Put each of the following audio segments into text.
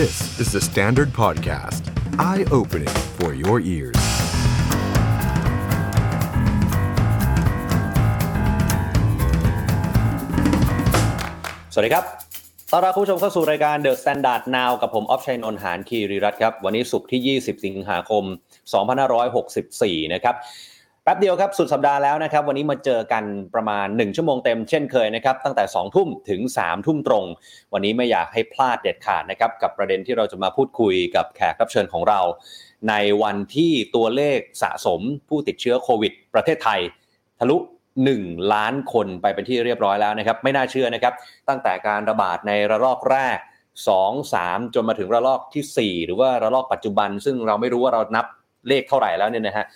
This is the Standard Podcast. Eye-opening for your ears. สวัสดีครับ ต้อนรับคุณผู้ชมเข้าสู่รายการ The Standard Now กับผมออฟชัยนนท์หานคีรีรัตน์ครับ วันนี้ศุกร์ที่ 20 สิงหาคม 2564 นะครับ แป๊บเดียวครับสุดสัปดาห์แล้วนะครับวันนี้มาเจอกันประมาณ 1 ชั่วโมงเต็มเช่นเคยนะครับตั้งแต่ 2 ทุ่มถึง 3 ทุ่มตรง วันนี้ไม่อยากให้พลาดเด็ดขาดนะครับกับประเด็นที่เราจะมาพูดคุยกับแขกรับเชิญของเรา ในวันที่ตัวเลขสะสมผู้ติดเชื้อโควิด ประเทศไทย ทะลุ 1 ล้านคนไปเป็นที่เรียบร้อยแล้วนะครับไม่น่าเชื่อนะครับตั้งแต่การระบาดในระลอกแรก 2 3 จนมาถึงระลอกทีสี่4 หรือว่าระลอกปัจจุบัน ซึ่งเราไม่รู้ว่าเรานับเลขเท่าไหร่แล้วเนี่ยนะฮะ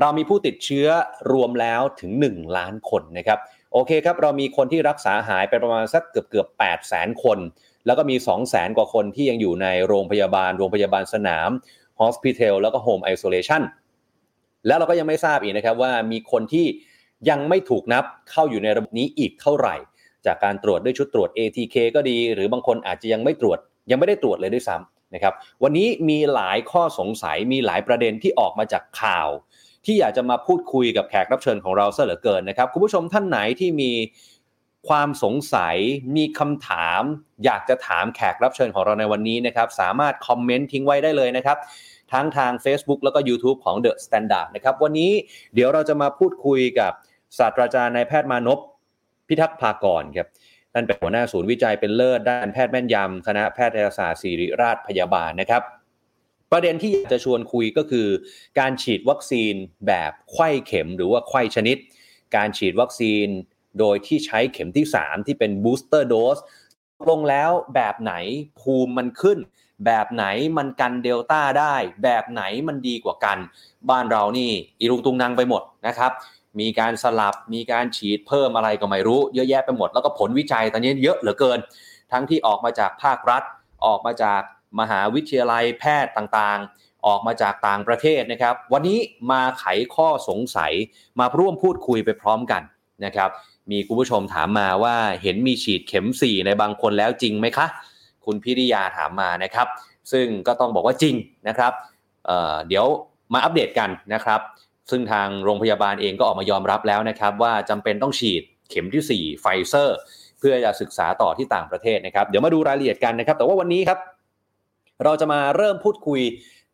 เรามีผู้ติดเชื้อรวมแล้วถึง 1 ล้านคนนะครับ โอเคครับ เรามีคนที่รักษาหายไปประมาณสักเกือบเกือบ8แสนคน แล้วก็มี 2 0 0แสนกว่าคนที่ยังอยู่ในโรงพยาบาล โรงพยาบาลสนาม Hospital แล้วก็ Home Isolation แล้วเราก็ยังไม่ทราบอีกนะครับว่ามีคนที่ยังไม่ถูกนับเข้าอยู่ในระบบนี้อีกเท่าไหร่ จากการตรวจด้วยชุดตรวจ ATK ก็ดี หรือบางคนอาจจะยังไม่ตรวจ ยังไม่ได้ตรวจเลยด้วยซ้ำนะครับ วันนี้มีหลายข้อสงสัยมีหลายประเด็นที่ออกมาจากข่าว ที่อยากจะมาพูดคุยกับแขกรับเชิญของเราซะเหลือเกินนะครับคุณผู้ชมท่านไหนที่มีความสงสัยมีคำถาม อยากจะถามแขกรับเชิญของเราในวันนี้นะครับ สามารถคอมเมนต์ทิ้งไว้ได้เลยนะครับ ทั้งทาง Facebook แล้วก็ YouTube ของ The Standard นะครับวันนี้เดี๋ยวเราจะมาพูดคุยกับศาสตราจารย์นายแพทย์มานพพิทักษ์ภากรครับท่านเป็นหัวหน้าศูนย์วิจัยเป็นเลิศด้านแพทย์แม่นยำคณะแพทยศาสตร์ศิริราชพยาบาลนะครับ ประเด็นที่อยากจะชวนคุยก็คือ การฉีดวัคซีนแบบไขว้เข็มหรือว่าไขว้ชนิด การฉีดวัคซีนโดยที่ใช้เข็มที่ 3 ที่เป็น booster dose ลงแล้วแบบไหนภูมิมันขึ้น แบบไหนมันกันเดลต้าได้ แบบไหนมันดีกว่ากัน บ้านเรานี่อีรุงตุงนังไปหมดนะครับ มีการสลับมีการฉีดเพิ่มอะไรก็ไม่รู้ เยอะแยะไปหมด แล้วก็ผลวิจัยตอนนี้เยอะเหลือเกิน ทั้งที่ออกมาจากภาครัฐออกมาจาก มหาวิทยาลัยแพทย์ต่างๆ ออกมาจากต่างประเทศนะครับ วันนี้มาไขข้อสงสัยมาร่วมพูดคุยไปพร้อมกันนะครับ มีคุณผู้ชมถามมาว่าเห็นมีฉีดเข็ม 4 ในบางคนแล้วจริงไหมคะ คุณพิริยาถามมานะครับ ซึ่งก็ต้องบอกว่าจริงนะครับเเดี๋ยวมาอัปเดตกันนะครับ ซึ่งทางโรงพยาบาลเองก็ออกมายอมรับแล้วนะครับ ว่าจำเป็นต้องฉีดเข็มที่4ไฟเซอร์ เพื่อจะศึกษาต่อที่ต่างประเทศนะครับ เดี๋ยวมาดูรายละเอียดกันนะครับ แต่ว่าวันนี้ครับ เราจะมาเริ่มพูดคุย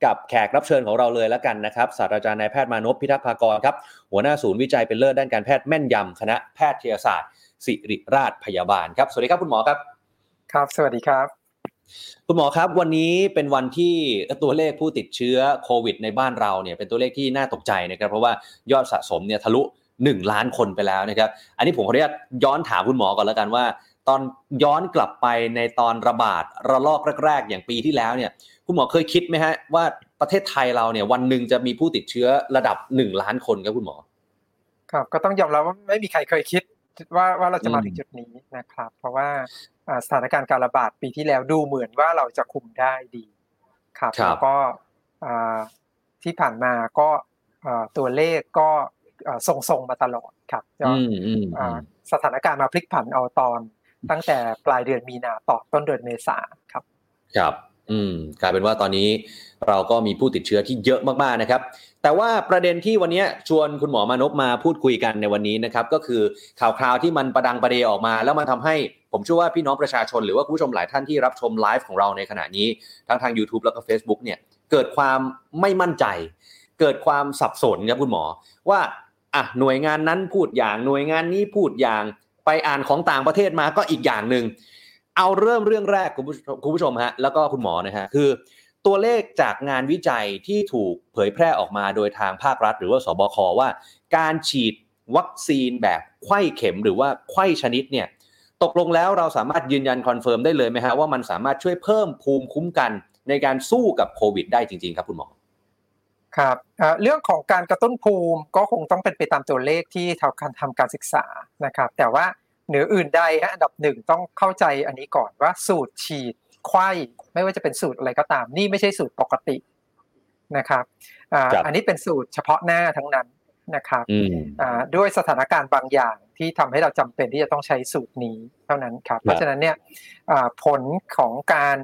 กับแขกรับเชิญของเราเลยแล้วกันนะครับศาสตราจารย์นายแพทย์มานพพิทักษ์ภากรครับ หัวหน้าศูนย์วิจัยเป็นเลิศด้านการแพทย์แม่นยำคณะแพทยศาสตร์ ศิริราชพยาบาลครับ สวัสดีครับคุณหมอครับ ครับ สวัสดีครับ คุณหมอครับ วันนี้เป็นวันที่ตัวเลขผู้ติดเชื้อโควิดในบ้านเราเนี่ยเป็นตัวเลขที่น่าตกใจนะครับ เพราะว่ายอดสะสมเนี่ยทะลุ 1 ล้านคนไปแล้วนะครับ อันนี้ผมขออนุญาตย้อนถามคุณหมอก่อนแล้วกันว่า ตอนย้อนกลับไปในตอนระบาดระลอกแรก ๆ อย่างปีที่แล้วเนี่ยคุณหมอเคยคิดไหมฮะว่าประเทศไทยเราเนี่ยวันหนึ่งจะมีผู้ติดเชื้อระดับหนึ่งล้านคนครับคุณหมอ ครับก็ต้องยอมรับว่าไม่มีใครเคยคิดว่าว่าเราจะมาถึงจุดนี้นะครับ เพราะว่าสถานการณ์การระบาดปีที่แล้วดูเหมือนว่าเราจะคุมได้ดีครับแล้วก็ที่ผ่านมาก็ตัวเลขก็ทรงๆมาตลอดครับสถานการณ์มาพลิกผันเอาตอน ตั้งแต่ปลายเดือนมีนาต่อต้นเดือนเมษาครับ ครับ อืมกลายเป็นว่าตอนนี้เราก็มีผู้ติดเชื้อที่เยอะมากๆนะครับ แต่ว่าประเด็นที่วันนี้ชวนคุณหมอมานพมาพูดคุยกันในวันนี้นะครับ ก็คือข่าวคราวที่มันประดังประเดออกมา แล้วมันทาให้ผมเชื่อว่าพี่น้องประชาชนหรือว่าผู้ชมหลายท่านที่รับชมไลฟ์ของเราในขณะนี้ทั้งทาง YouTube แล้วก็ Facebook เนี่ยเกิดความไม่มั่นใจ เกิดความสับสนครับคุณหมอว่าอะหน่วยงานนั้นพูดอย่างหน่วยงานนี้พูดอย่าง ไปอ่านของต่างประเทศมาก็อีกอย่างหนึ่งเอาเริ่มเรื่องแรกคุณผู้คุณผู้ชมฮะแล้วก็คุณหมอนะฮะคือ ตัวเลขจากงานวิจัยที่ถูกเผยแพร่ออกมาโดยทางภาครัฐ หรือว่าสบคว่า การฉีดวัคซีนแบบไขว้เข็มหรือว่าไขว้ชนิดเนี่ยตกลงแล้วเราสามารถยืนยัน confirm ได้เลยไหมฮะว่ามันสามารถช่วยเพิ่มภูมิคุ้มกันในการสู้กับโควิดได้จริง ๆ ครับคุณหมอครับเรื่องของการกระตุ้นภูมิก็คงต้องเป็นไปตามตัวเลขที่ทางการทำการศึกษานะครับ แต่ว่า เหนืออื่นใดฮะอันดับหนึ่งต้องเข้าใจอันนี้ก่อนว่าสูตรฉีดไขว้ไม่ว่าจะเป็นสูตรอะไรก็ตาม นี่ไม่ใช่สูตรปกตินะครับอันนี้เป็นสูตรเฉพาะหน้าทั้งนั้นนะครับด้วยสถานการณ์บางอย่างที่ทำให้เราจำเป็นที่จะต้องใช้สูตรนี้เท่านั้นครับ เพราะฉะนั้นเนี่ยผลของการ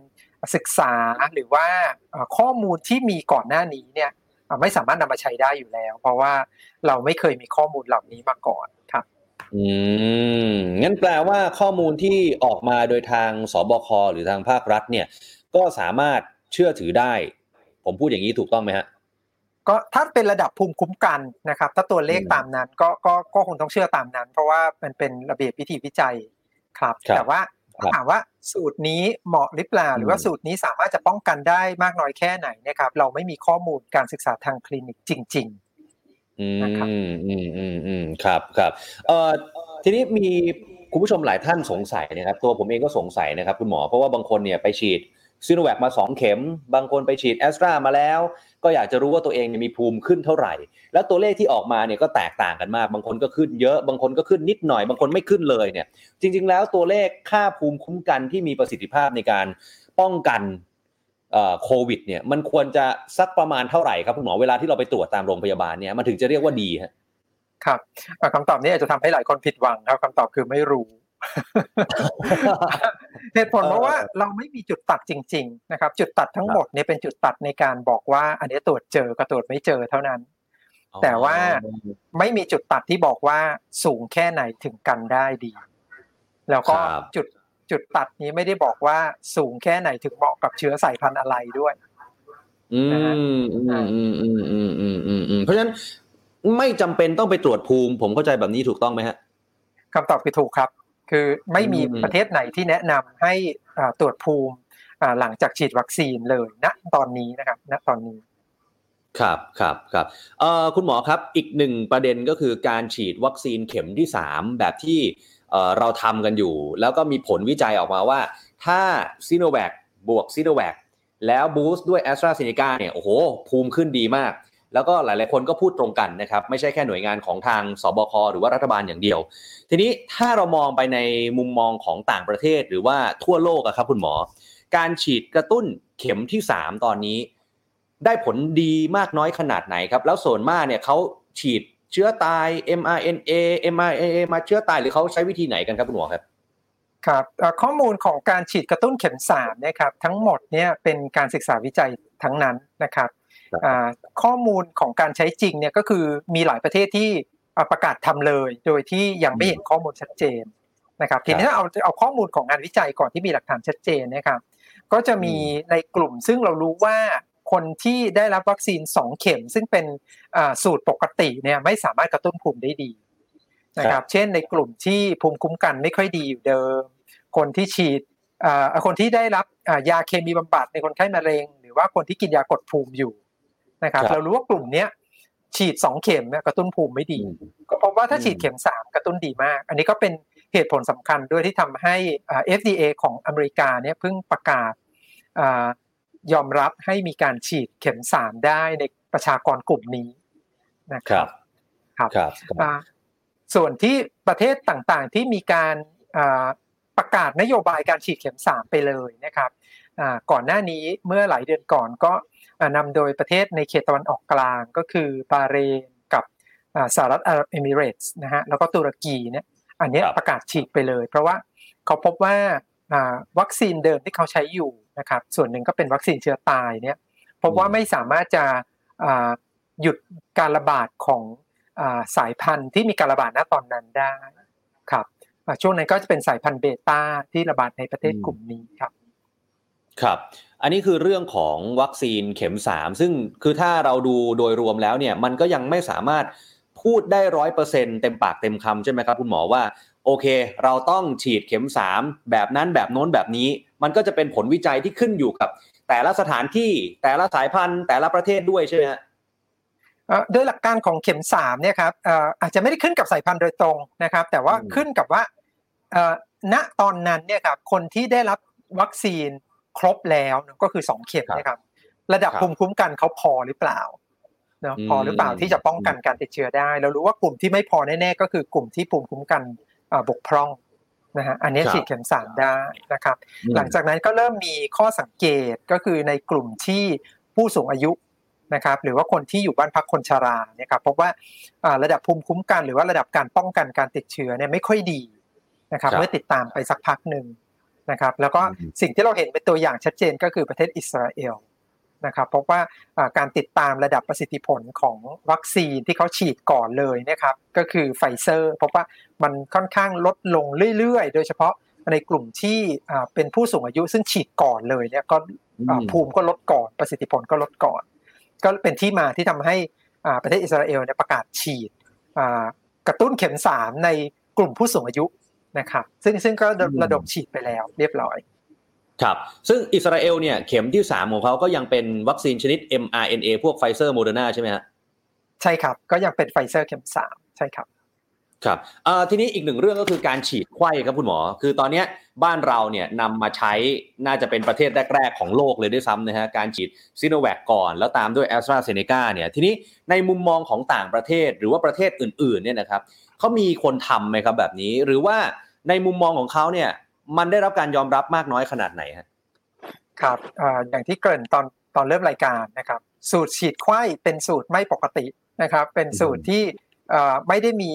ศึกษาหรือว่าข้อมูลที่มีก่อนหน้านี้เนี่ยไม่สามารถนำมาใช้ได้อยู่แล้ว เพราะว่าเราไม่เคยมีข้อมูลเหล่านี้มาก่อนครับ อืมงั้นแปลว่าข้อมูลที่ออกมาโดยทางสบคหรือทางภาครัฐ เนี่ย ก็สามารถเชื่อถือได้ ผมพูดอย่างนี้ถูกต้องไหมฮะก็ถ้าเป็นระดับภูมิคุ้มกันนะครับ ถ้าตัวเลขตามนั้นก็ก็ก็คงต้องเชื่อตามนั้น เพราะว่ามันเป็นระเบียบวิธีวิจัยครับ แต่ว่าถามว่าสูตรนี้เหมาะหรือเปล่า หรือว่าสูตรนี้สามารถจะป้องกันได้มากน้อยแค่ไหนนะครับ เราไม่มีข้อมูลการศึกษาทางคลินิกจริง ๆ อืมอืมอืมอืมครับครับเอ่อทีนี้มีคุณผู้ชมหลายท่านสงสัยนะครับ ตัวผมเองก็สงสัยนะครับคุณหมอเพราะว่าบางคนเนี่ยไปฉีดซีโนแวคมา 2 เข็ม บางคนไปฉีดแอสตรามาแล้ว ก็อยากจะรู้ว่าตัวเองมีภูมิขึ้นเท่าไหร่ แล้วตัวเลขที่ออกมาเนี่ยก็แตกต่างกันมาก บางคนก็ขึ้นเยอะ บางคนก็ขึ้นนิดหน่อย บางคนไม่ขึ้นเลยเนี่ย จริง ๆ แล้วตัวเลขค่าภูมิคุ้มกันที่มีประสิทธิภาพในการป้องกัน โควิดเนี่ยมันควรจะสักประมาณเท่าไหร่ครับคุณหมอเวลาที่เราไปตรวจตามโรงพยาบาลเนี่ยมันถึงจะเรียกว่าดีครับคำตอบนี้อาจจะทำให้หลายคนผิดหวังครับคำตอบคือไม่รู้เหตุผลเพราะว่าเราไม่มีจุดตัดจริง ๆ นะครับ จุดตัดทั้งหมดเนี่ยเป็นจุดตัดในการบอกว่า อันนี้ตรวจเจอกับตรวจไม่เจอเท่านั้น แต่ว่าไม่มีจุดตัดที่บอกว่าสูงแค่ไหนถึงกันได้ดี แล้วก็จุด จุดตัดนี้ไม่ได้บอกว่าสูงแค่ไหนถึงเหมาะกับเชื้อสายพันธุ์อะไรด้วย อืมอืมอืมอืมอืมอืมอืมเพราะฉะนั้นไม่จำเป็นต้องไปตรวจภูมิ ผมเข้าใจแบบนี้ถูกต้องไหมฮะ คำตอบคือถูกครับ คือไม่มีประเทศไหนที่แนะนำให้ตรวจภูมิหลังจากฉีดวัคซีนเลยณตอนนี้นะครับ ณตอนนี้ ครับครับครับคุณหมอครับอีกหนึ่งประเด็นก็คือการฉีดวัคซีนเข็มที่สามแบบที่ เราทำกันอยู่ แล้วก็มีผลวิจัยออกมาว่า ถ้าซีโนแวคบวกซีโนแวคแล้วบูสต์ด้วยแอสตราเซเนกาเนี่ยโอ้โห ภูมิขึ้นดีมาก แล้วก็หลายๆคนก็พูดตรงกันนะครับ ไม่ใช่แค่หน่วยงานของทางสบคหรือว่ารัฐบาลอย่างเดียว ทีนี้ถ้าเรามองไปในมุมมองของต่างประเทศหรือว่าทั่วโลกอะครับคุณหมอ การฉีดกระตุ้นเข็มที่ 3 ตอนนี้ ได้ผลดีมากน้อยขนาดไหนครับ แล้วส่วนมากเนี่ยเขาฉีด ชื้อตาย mRNA mRNA มาเชื้อตายหรือเขาใช้วิธีไหนกันครับคุณหมอครับครับข้อมูลของการฉีดกระตุ้นเข็ม3นะครับทั้งหมดเนี่ยเป็นการศึกษาวิจัยทั้งนั้นนะครับข้อมูลของการใช้จริงเนี่ยก็คือมีหลายประเทศที่ประกาศทำเลย โดยที่ยังไม่เห็นข้อมูลชัดเจนนะครับทีนี้ถ้าเอาเอาข้อมูลของงานวิจัยก่อนที่มีหลักฐานชัดเจนนะครับก็จะมีในกลุ่มซึ่งเรารู้ว่า คนที่ได้รับวัคซีน 2 เข็ม ซึ่งเป็นสูตรปกติเนี่ยไม่สามารถกระตุ้นภูมิได้ดีนะครับ เช่นในกลุ่มที่ภูมิคุ้มกันไม่ค่อยดีอยู่เดิม คนที่ฉีดคนที่ได้รับยาเคมีบำบัดในคนไข้มะเร็ง หรือว่าคนที่กินยากดภูมิอยู่นะครับ เรารู้ว่ากลุ่มเนี้ยฉีดสองเข็มเนี่ยกระตุ้นภูมิไม่ดี ก็พบว่าถ้าฉีดเข็มสามกระตุ้นดีมาก อันนี้ก็เป็นเหตุผลสำคัญด้วยที่ทำให้ FDA ของอเมริกาเนี่ยเพิ่งประกาศ ยอมรับให้มีการฉีดเข็มสามได้ในประชากรกลุ่มนี้นะครับครับครับส่วนที่ประเทศต่างๆที่มีการประกาศนโยบายการฉีดเข็มสามไปเลยนะครับก่อนหน้านี้เมื่อหลายเดือนก่อนก็นำโดยประเทศในเขตตะวันออกกลางก็คือบาเรนกับสหรัฐอาหรับเอมิเรตส์นะฮะแล้วก็ตุรกีเนี่ยอันนี้ประกาศฉีดไปเลย เพราะว่าเขาพบว่าวัคซีนเดิมที่เขาใช้อยู่ นะครับส่วนหนึ่งก็เป็นวัคซีนเชื้อตายเนี่ยพบว่าไม่สามารถจะหยุดการระบาดของสายพันธุ์ที่มีการระบาดณตอนนั้นได้ครับช่วงนั้นก็จะเป็นสายพันธุ์เบต้าที่ระบาดในประเทศกลุ่มนี้ครับครับอันนี้คือเรื่องของวัคซีนเข็มสามซึ่งคือถ้าเราดูโดยรวมแล้วเนี่ยมันก็ยังไม่สามารถพูดได้ร้อยเปอร์เซ็นเต็มปากเต็มคำใช่ไหมครับคุณหมอว่า โอเค เราต้องฉีดเข็มสามแบบนั้นแบบโน้นแบบนี้ มันก็จะเป็นผลวิจัยที่ขึ้นอยู่กับ แต่ละสถานที่แต่ละสายพันธุ์แต่ละประเทศด้วยใช่ไหมฮะโดยหลักการของเข็มสามเนี่ยครับอาจจะไม่ได้ขึ้นกับสายพันธุ์โดยตรงนะครับ แต่ว่าขึ้นกับว่าณตอนนั้นเนี่ยครับคนที่ได้รับวัคซีนครบแล้วก็คือสองเข็มนะครับ ระดับภูมิคุ้มกันเขาพอหรือเปล่าเนาะพอหรือเปล่าที่จะป้องกันการติดเชื้อได้ เรารู้ว่ากลุ่มที่ไม่พอแน่ๆก็คือกลุ่มที่ภูมิคุ้มกัน บกพร่องนะฮะอันนี้ฉีดเข็มสามได้นะครับ หลังจากนั้นก็เริ่มมีข้อสังเกตก็คือในกลุ่มที่ผู้สูงอายุนะครับหรือว่าคนที่อยู่บ้านพักคนชราเนี่ยครับพบว่าระดับภูมิคุ้มกัน หรือว่าระดับการป้องกันการติดเชื้อเนี่ยไม่ค่อยดีนะครับเมื่อติดตามไปสักพักหนึ่งนะครับ แล้วก็สิ่งที่เราเห็นเป็นตัวอย่างชัดเจนก็คือประเทศอิสราเอล นะครับพบว่าการติดตามระดับประสิทธิผลของวัคซีนที่เขาฉีดก่อนเลยนะครับก็คือไฟเซอร์พบว่ามันค่อนข้างลดลงเรื่อยๆ โดยเฉพาะในกลุ่มที่เป็นผู้สูงอายุซึ่งฉีดก่อนเลยเนี่ยก็ภูมิก็ลดก่อนประสิทธิผลก็ลดก่อน ก็เป็นที่มาที่ทำให้ประเทศอิสราเอลเนี่ยประกาศฉีดกระตุ้นเข็มสามในกลุ่มผู้สูงอายุนะครับซึ่งซึ่งก็ระดมฉีดไปแล้วเรียบร้อย ครับซึ่งอิสราเอลเนี่ยเข็มที่สามของเขาก็ยังเป็นวัคซีนชนิด mRNA พวกไฟเซอร์โมเดอร์นาใช่ไหมฮะใช่ครับ ก็ยังเป็นไฟเซอร์เข็มสามใช่ครับครับทีนี้อีกหนึ่งเรื่องก็คือการฉีดไข้ครับคุณหมอ คือตอนนี้บ้านเราเนี่ยนำมาใช้น่าจะเป็นประเทศแรก ๆ ของโลกเลยด้วยซ้ำนะฮะการฉีดซีโนแวคก่อน แล้วตามด้วยแอสตราเซเนกาเนี่ยทีนี้ในมุมมองของต่างประเทศหรือว่าประเทศอื่นๆเนี่ยนะครับเขามีคนทำไหมครับแบบนี้ หรือว่าในมุมมองของเขาเนี่ย มันได้รับการยอมรับมากน้อยขนาดไหนฮะครับอย่างที่เกริ่นตอนตอนเริ่มรายการนะครับ สูตรฉีดไข้เป็นสูตรไม่ปกตินะครับ เป็นสูตรที่ไม่ได้มี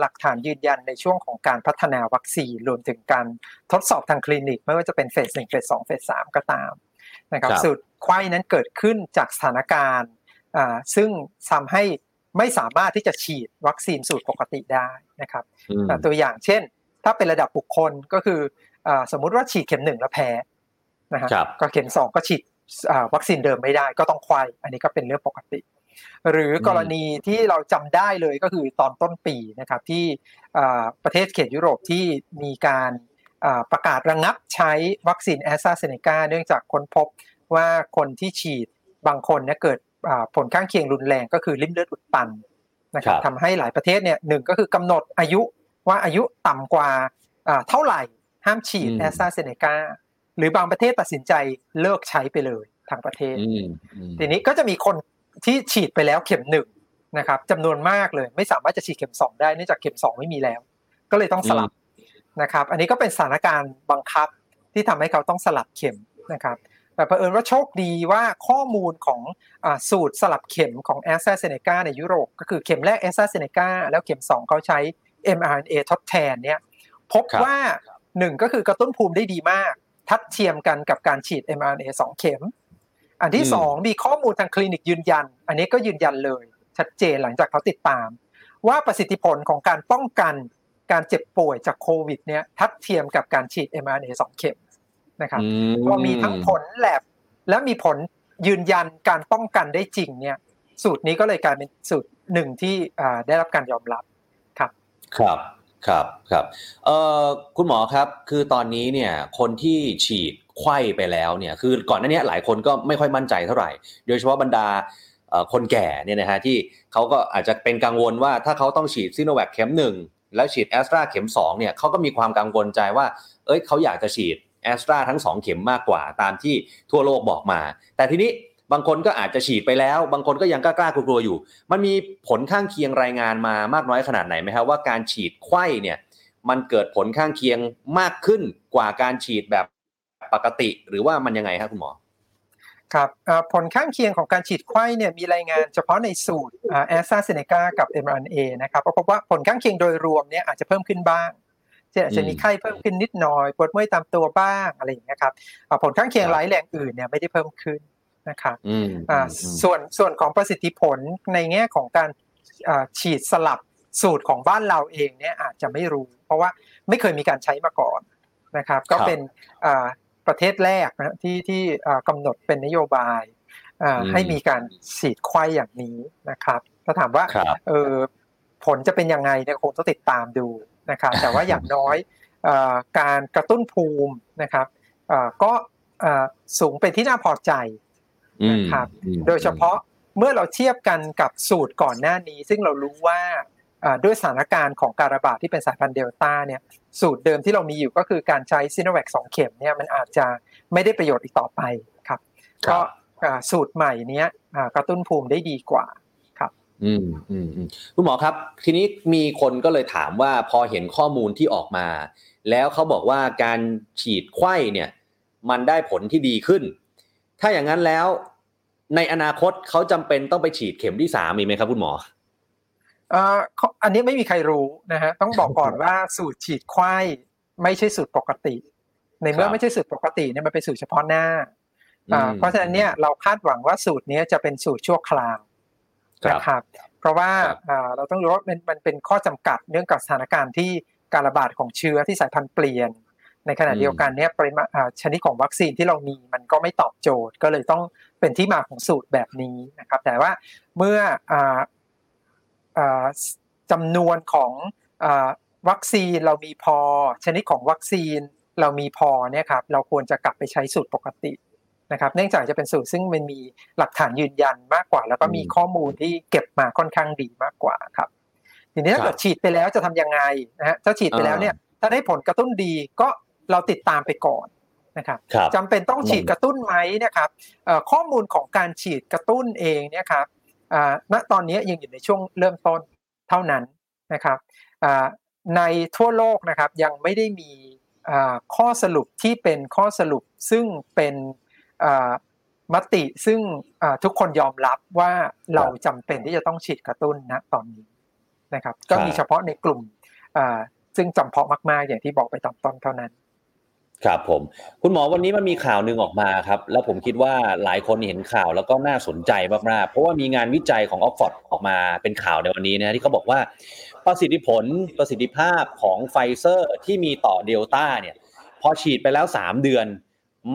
หลักฐานยืนยันในช่วงของการพัฒนาวัคซีนรวมถึงการทดสอบทางคลินิก ไม่ว่าจะเป็นเฟสหนึ่งเฟสสองเฟสสามก็ตามนะครับ สูตรไข้นั้นเกิดขึ้นจากสถานการณ์ซึ่งทำให้ไม่สามารถที่จะฉีดวัคซีนสูตรปกติได้นะครับตัวอย่างเช่น ถ้าเป็นระดับบุคคลก็คือสมมุติว่าฉีดเข็มหนึ่งแล้วแพ้นะครับก็เข็มสองก็ฉีดวัคซีนเดิมไม่ได้ก็ต้องควายอันนี้ก็เป็นเรื่องปกติ หรือกรณีที่เราจำได้เลยก็คือตอนต้นปีนะครับที่ประเทศเขตยุโรปที่มีการประกาศระงับใช้วัคซีนแอสตราเซเนกาเนื่องจากค้นพบว่าคนที่ฉีดบางคนเนี่ยเกิดผลข้างเคียงรุนแรงก็คือริ่มเลือดอุดตันนะครับทำให้หลายประเทศเนี่ยหนึ่งก็คือกำหนดอายุ ว่าอายุต่ำกว่าเท่าไหร่ห้ามฉีดแอสตราเซเนกาหรือบางประเทศตัดสินใจเลิกใช้ไปเลยทางประเทศทีนี้ก็จะมีคนที่ฉีดไปแล้วเข็มหนึ่งนะครับจำนวนมากเลยไม่สามารถจะฉีดเข็มสองได้เนื่องจากเข็มสองไม่มีแล้ว ก็เลยต้องสลับนะครับ อันนี้ก็เป็นสถานการณ์บังคับที่ทำให้เขาต้องสลับเข็มนะครับแต่เผอิญว่าโชคดีว่าข้อมูลของสูตรสลับเข็มของแอสตราเซเนกาในยุโรป ก็คือเข็มแรกแอสตราเซเนกาแล้วเข็มสองเขาใช้ mRNA ทดแทนเนี่ยพบว่าหนึ่งก็คือกระตุ้นภูมิได้ดีมาก ทัดเทียมกันกับการฉีด mRNA สองเข็ม อันที่สองมีข้อมูลทางคลินิกยืนยัน อันนี้ก็ยืนยันเลย ชัดเจนหลังจากเขาติดตาม ว่าประสิทธิผลของการป้องกันการเจ็บป่วยจากโควิดเนี่ยทัดเทียมกับการฉีด mRNA สองเข็มนะครับพอมีทั้งผลแลบและมีผลยืนยันการป้องกันได้จริงเนี่ยสูตรนี้ก็เลยกลายเป็นสูตรหนึ่งที่ได้รับการยอมรับ ครับครับครับเอ่อคุณหมอครับคือตอนนี้เนี่ยคนที่ฉีดไข้ไปแล้วเนี่ยคือก่อนหน้านี้หลายคนก็ไม่ค่อยมั่นใจเท่าไหร่ โดยเฉพาะบรรดาคนแก่เนี่ยนะฮะที่เขาก็อาจจะเป็นกังวลว่าถ้าเขาต้องฉีดซีโนแวคเข็มหนึ่งแล้วฉีดแอสตราเข็ม2เนี่ยเขาก็มีความกังวลใจว่าเอ้ยเขาอยากจะฉีดแอสตราทั้ง 2 เข็มมากกว่าตามที่ทั่วโลกบอกมา แต่ทีนี้ บางคนก็อาจจะฉีดไปแล้ว บางคนก็ยังกล้ากลัวอยู่ มันมีผลข้างเคียงรายงานมามากน้อยขนาดไหนไหมครับว่าการฉีดไข้เนี่ยมันเกิดผลข้างเคียงมากขึ้นกว่าการฉีดแบบปกติหรือว่ามันยังไงครับคุณหมอครับผลข้างเคียงของการฉีดไข้เนี่ยมีรายงานเฉพาะในสูตรแอสตราเซเนกากับ mRNA นะครับพบว่าผลข้างเคียงโดยรวมเนี่ยอาจจะเพิ่มขึ้นบ้างเช่นอาจจะมีไข้เพิ่มขึ้นนิดหน่อยปวดเมื่อยตามตัวบ้างอะไรอย่างเงี้ยครับผลข้างเคียงร้ายแรงอื่นเนี่ยไม่ได้เพิ่มขึ้น นะครับส่วนส่วนของประสิทธิผลในแง่ของการฉีดสลับสูตรของบ้านเราเองเนี่ยอาจจะไม่รู้ เพราะว่าไม่เคยมีการใช้มาก่อนนะครับ ก็เป็นประเทศแรกนะที่ที่กำหนดเป็นนโยบายให้มีการฉีดไข้อย่างนี้นะครับถ้าถามว่าเออผลจะเป็นยังไงเนี่ยคงต้องติดตามดูนะครับแต่ว่าอย่างน้อยการกระตุ้นภูมินะครับก็สูงเป็นที่น่าพอใจ นะครับโดยเฉพาะเมื่อเราเทียบกันกับสูตรก่อนหน้านี้ ซึ่งเรารู้ว่าด้วยสถานการณ์ของการระบาดที่เป็นสายพันธุ์เดลต้าเนี่ยสูตรเดิมที่เรามีอยู่ก็คือการใช้ซีโนแวคสองเข็มเนี่ยมันอาจจะไม่ได้ประโยชน์อีกต่อไปครับก็สูตรใหม่นี้กระตุ้นภูมิได้ดีกว่าครับ อืมอืมคุณหมอครับ ทีนี้มีคนก็เลยถามว่าพอเห็นข้อมูลที่ออกมา แล้วเขาบอกว่าการฉีดไข้เนี่ย มันได้ผลที่ดีขึ้น ถ้าอย่างนั้นแล้วในอนาคตเขาจำเป็นต้องไปฉีดเข็มที่สามมีไหมครับคุณหมออันนี้ไม่มีใครรู้นะฮะต้องบอกก่อนว่าสูตรฉีดไข้ไม่ใช่สูตรปกติ ในเมื่อไม่ใช่สูตรปกติเนี่ยมันเป็นสูตรเฉพาะหน้าเพราะฉะนั้นเนี่ยเราคาดหวังว่าสูตรนี้จะเป็นสูตรชั่วคราวนะครับ เพราะว่าเราต้องรู้ว่ามันมันเป็นข้อจำกัดเนื่องกับสถานการณ์ที่การระบาดของเชื้อที่สายพันธุ์เปลี่ยน ในขณะเดียวกันเนี่ยปริมาณชนิดของวัคซีนที่เรามีมันก็ไม่ตอบโจทย์ ก็เลยต้องเป็นที่มาของสูตรแบบนี้นะครับ แต่ว่าเมื่อจำนวนของวัคซีนเรามีพอ ชนิดของวัคซีนเรามีพอเนี่ยครับเราควรจะกลับไปใช้สูตรปกตินะครับ เนื่องจากจะเป็นสูตรซึ่งมันมีหลักฐานยืนยันมากกว่า แล้วก็มีข้อมูลที่เก็บมาค่อนข้างดีมากกว่าครับทีนี้ถ้าเกิดฉีดไปแล้วจะทำยังไงนะฮะถ้าฉีดไปแล้วเนี่ยถ้าได้ผลกระตุ้นดีก็ เราติดตามไปก่อนนะครับจำเป็นต้องฉีดกระตุ้นไหมนะครับข้อมูลของการฉีดกระตุ้นเองเนี่ยครับณตอนนี้ยังอยู่ในช่วงเริ่มต้นเท่านั้นนะครับในทั่วโลกนะครับยังไม่ได้มีข้อสรุปที่เป็นข้อสรุปซึ่งเป็นมติซึ่งทุกคนยอมรับว่าเราจำเป็นที่จะต้องฉีดกระตุ้นนะตอนนี้นะครับ ก็มีเฉพาะในกลุ่มซึ่งจำเพาะมาก ๆ อย่างที่บอกไปตอนต้นเท่านั้น ครับผม คุณหมอวันนี้มันมีข่าวหนึ่งออกมาครับ แล้วผมคิดว่าหลายคนเห็นข่าวแล้วก็น่าสนใจมากๆ เพราะว่ามีงานวิจัยของออกซ์ฟอร์ดออกมาเป็นข่าวในวันนี้นะที่เขาบอกว่าประสิทธิผลประสิทธิภาพของไฟเซอร์ที่มีต่อเดลต้าเนี่ยพอฉีดไปแล้ว 3 เดือน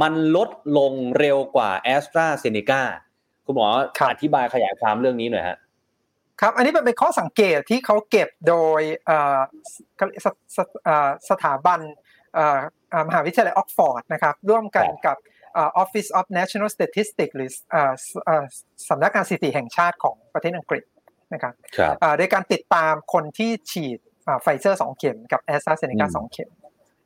มันลดลงเร็วกว่าแอสตราเซเนกาคุณหมออธิบายขยายความเรื่องนี้หน่อยฮะครับอันนี้เป็นข้อสังเกตที่เขาเก็บโดยสถาบัน มหาวิทยาลัยออกซ์ฟอร์ดนะครับร่วมกันกับ Office of National Statistics หรือสำนักงานสถิติแห่งชาติของประเทศอังกฤษนะครับโดยการติดตามคนที่ฉีดไฟเซอร์สองเข็มกับแอสตราเซเนกาสองเข็ม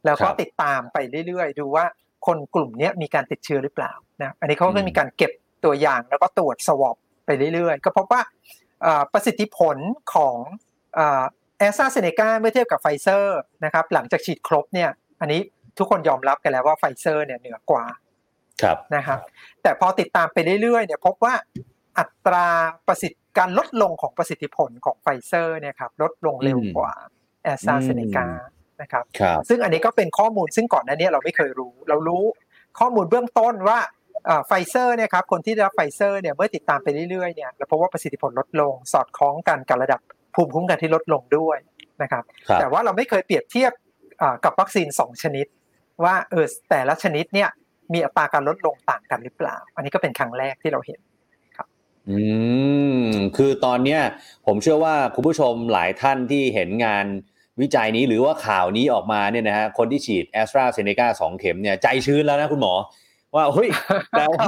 แล้วก็ติดตามไปเรื่อยๆ ดูว่าคนกลุ่มนี้มีการติดเชื้อหรือเปล่านะอันนี้เขาก็มีการเก็บตัวอย่างแล้วก็ตรวจ swab ไปเรื่อยๆ ก็พบว่าประสิทธิผลของแอสตราเซเนกาเมื่อเทียบกับไฟเซอร์นะครับหลังจากฉีดครบเนี่ยอันนี้ ทุกคนยอมรับกันแล้วว่าไฟเซอร์เนี่ยเหนือกว่าครับนะครับ แต่พอติดตามไปเรื่อยๆเนี่ยพบว่าอัตราประสิทธิการลดลงของประสิทธิผลของไฟเซอร์เนี่ยครับลดลงเร็วกว่าแอสตราเซเนกานะครับ ซึ่งอันนี้ก็เป็นข้อมูลซึ่งก่อนหน้านี้เราไม่เคยรู้ เรารู้ข้อมูลเบื้องต้นว่าไฟเซอร์เนี่ยครับคนที่ได้รับไฟเซอร์เนี่ยเมื่อติดตามไปเรื่อยๆเนี่ยเราพบว่าประสิทธิผลลดลง สอดคล้องกันกับระดับภูมิคุ้มกันที่ลดลงด้วยนะครับ แต่ว่าเราไม่เคยเปรียบเทียบกับวัคซีน 2 ชนิด ว่าเออแต่ละชนิดเนี่ยมีอัตราการลดลงต่างกันหรือเปล่า อันนี้ก็เป็นครั้งแรกที่เราเห็นครับ อืมคือตอนเนี้ยผมเชื่อว่าคุณผู้ชมหลายท่านที่เห็นงานวิจัยนี้หรือว่าข่าวนี้ออกมาเนี่ยนะฮะคนที่ฉีดแอสตราเซเนกาสองเข็มเนี่ยใจชื้นแล้วนะคุณหมอ ว่าเฮ้ยแปลว่า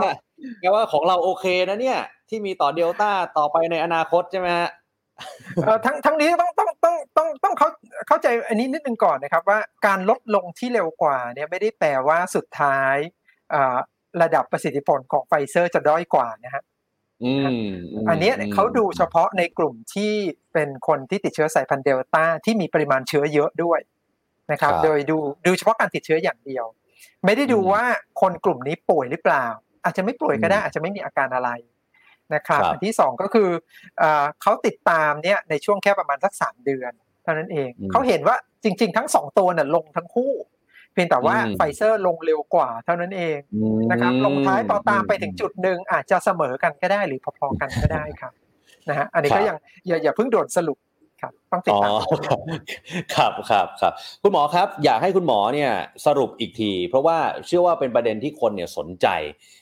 แปลว่าของเราโอเคนะเนี่ย ที่มีต่อเดลต้าต่อไปในอนาคตใช่ไหมฮะ ทั้งทั้งนี้ต้องต้องต้องต้องต้องเขาเข้าใจอันนี้นิดนึงก่อนนะครับ ว่าการลดลงที่เร็วกว่าเนี่ยไม่ได้แปลว่าสุดท้ายระดับประสิทธิผลของไฟเซอร์จะด้อยกว่านะฮะอันนี้เขาดูเฉพาะในกลุ่มที่เป็นคนที่ติดเชื้อสายพันธุ์เดลต้าที่มีปริมาณเชื้อเยอะด้วยนะครับ โดยดูดูเฉพาะการติดเชื้ออย่างเดียว ไม่ได้ดูว่าคนกลุ่มนี้ป่วยหรือเปล่า อาจจะไม่ป่วยก็ได้อาจจะไม่มีอาการอะไร นะครับอันที่สองก็คือเขาติดตามเนี่ยในช่วงแค่ประมาณสักสามเดือนเท่านั้นเองเขาเห็นว่าจริง ๆ ทั้งสองตัวน่ะลงทั้งคู่ เพียงแต่ว่าไฟเซอร์ลงเร็วกว่าเท่านั้นเองนะครับลงท้ายพอตามไปถึงจุดหนึ่งอาจจะเสมอกันก็ได้หรือพอๆกันก็ได้ครับนะฮะอันนี้ก็ยังอย่าอย่าเพิ่งโดดสรุป ครับต้องติดตามครับครับครับคุณหมอครับ อยากให้คุณหมอเนี่ยสรุปอีกที เพราะว่าเชื่อว่าเป็นประเด็นที่คนเนี่ยสนใจ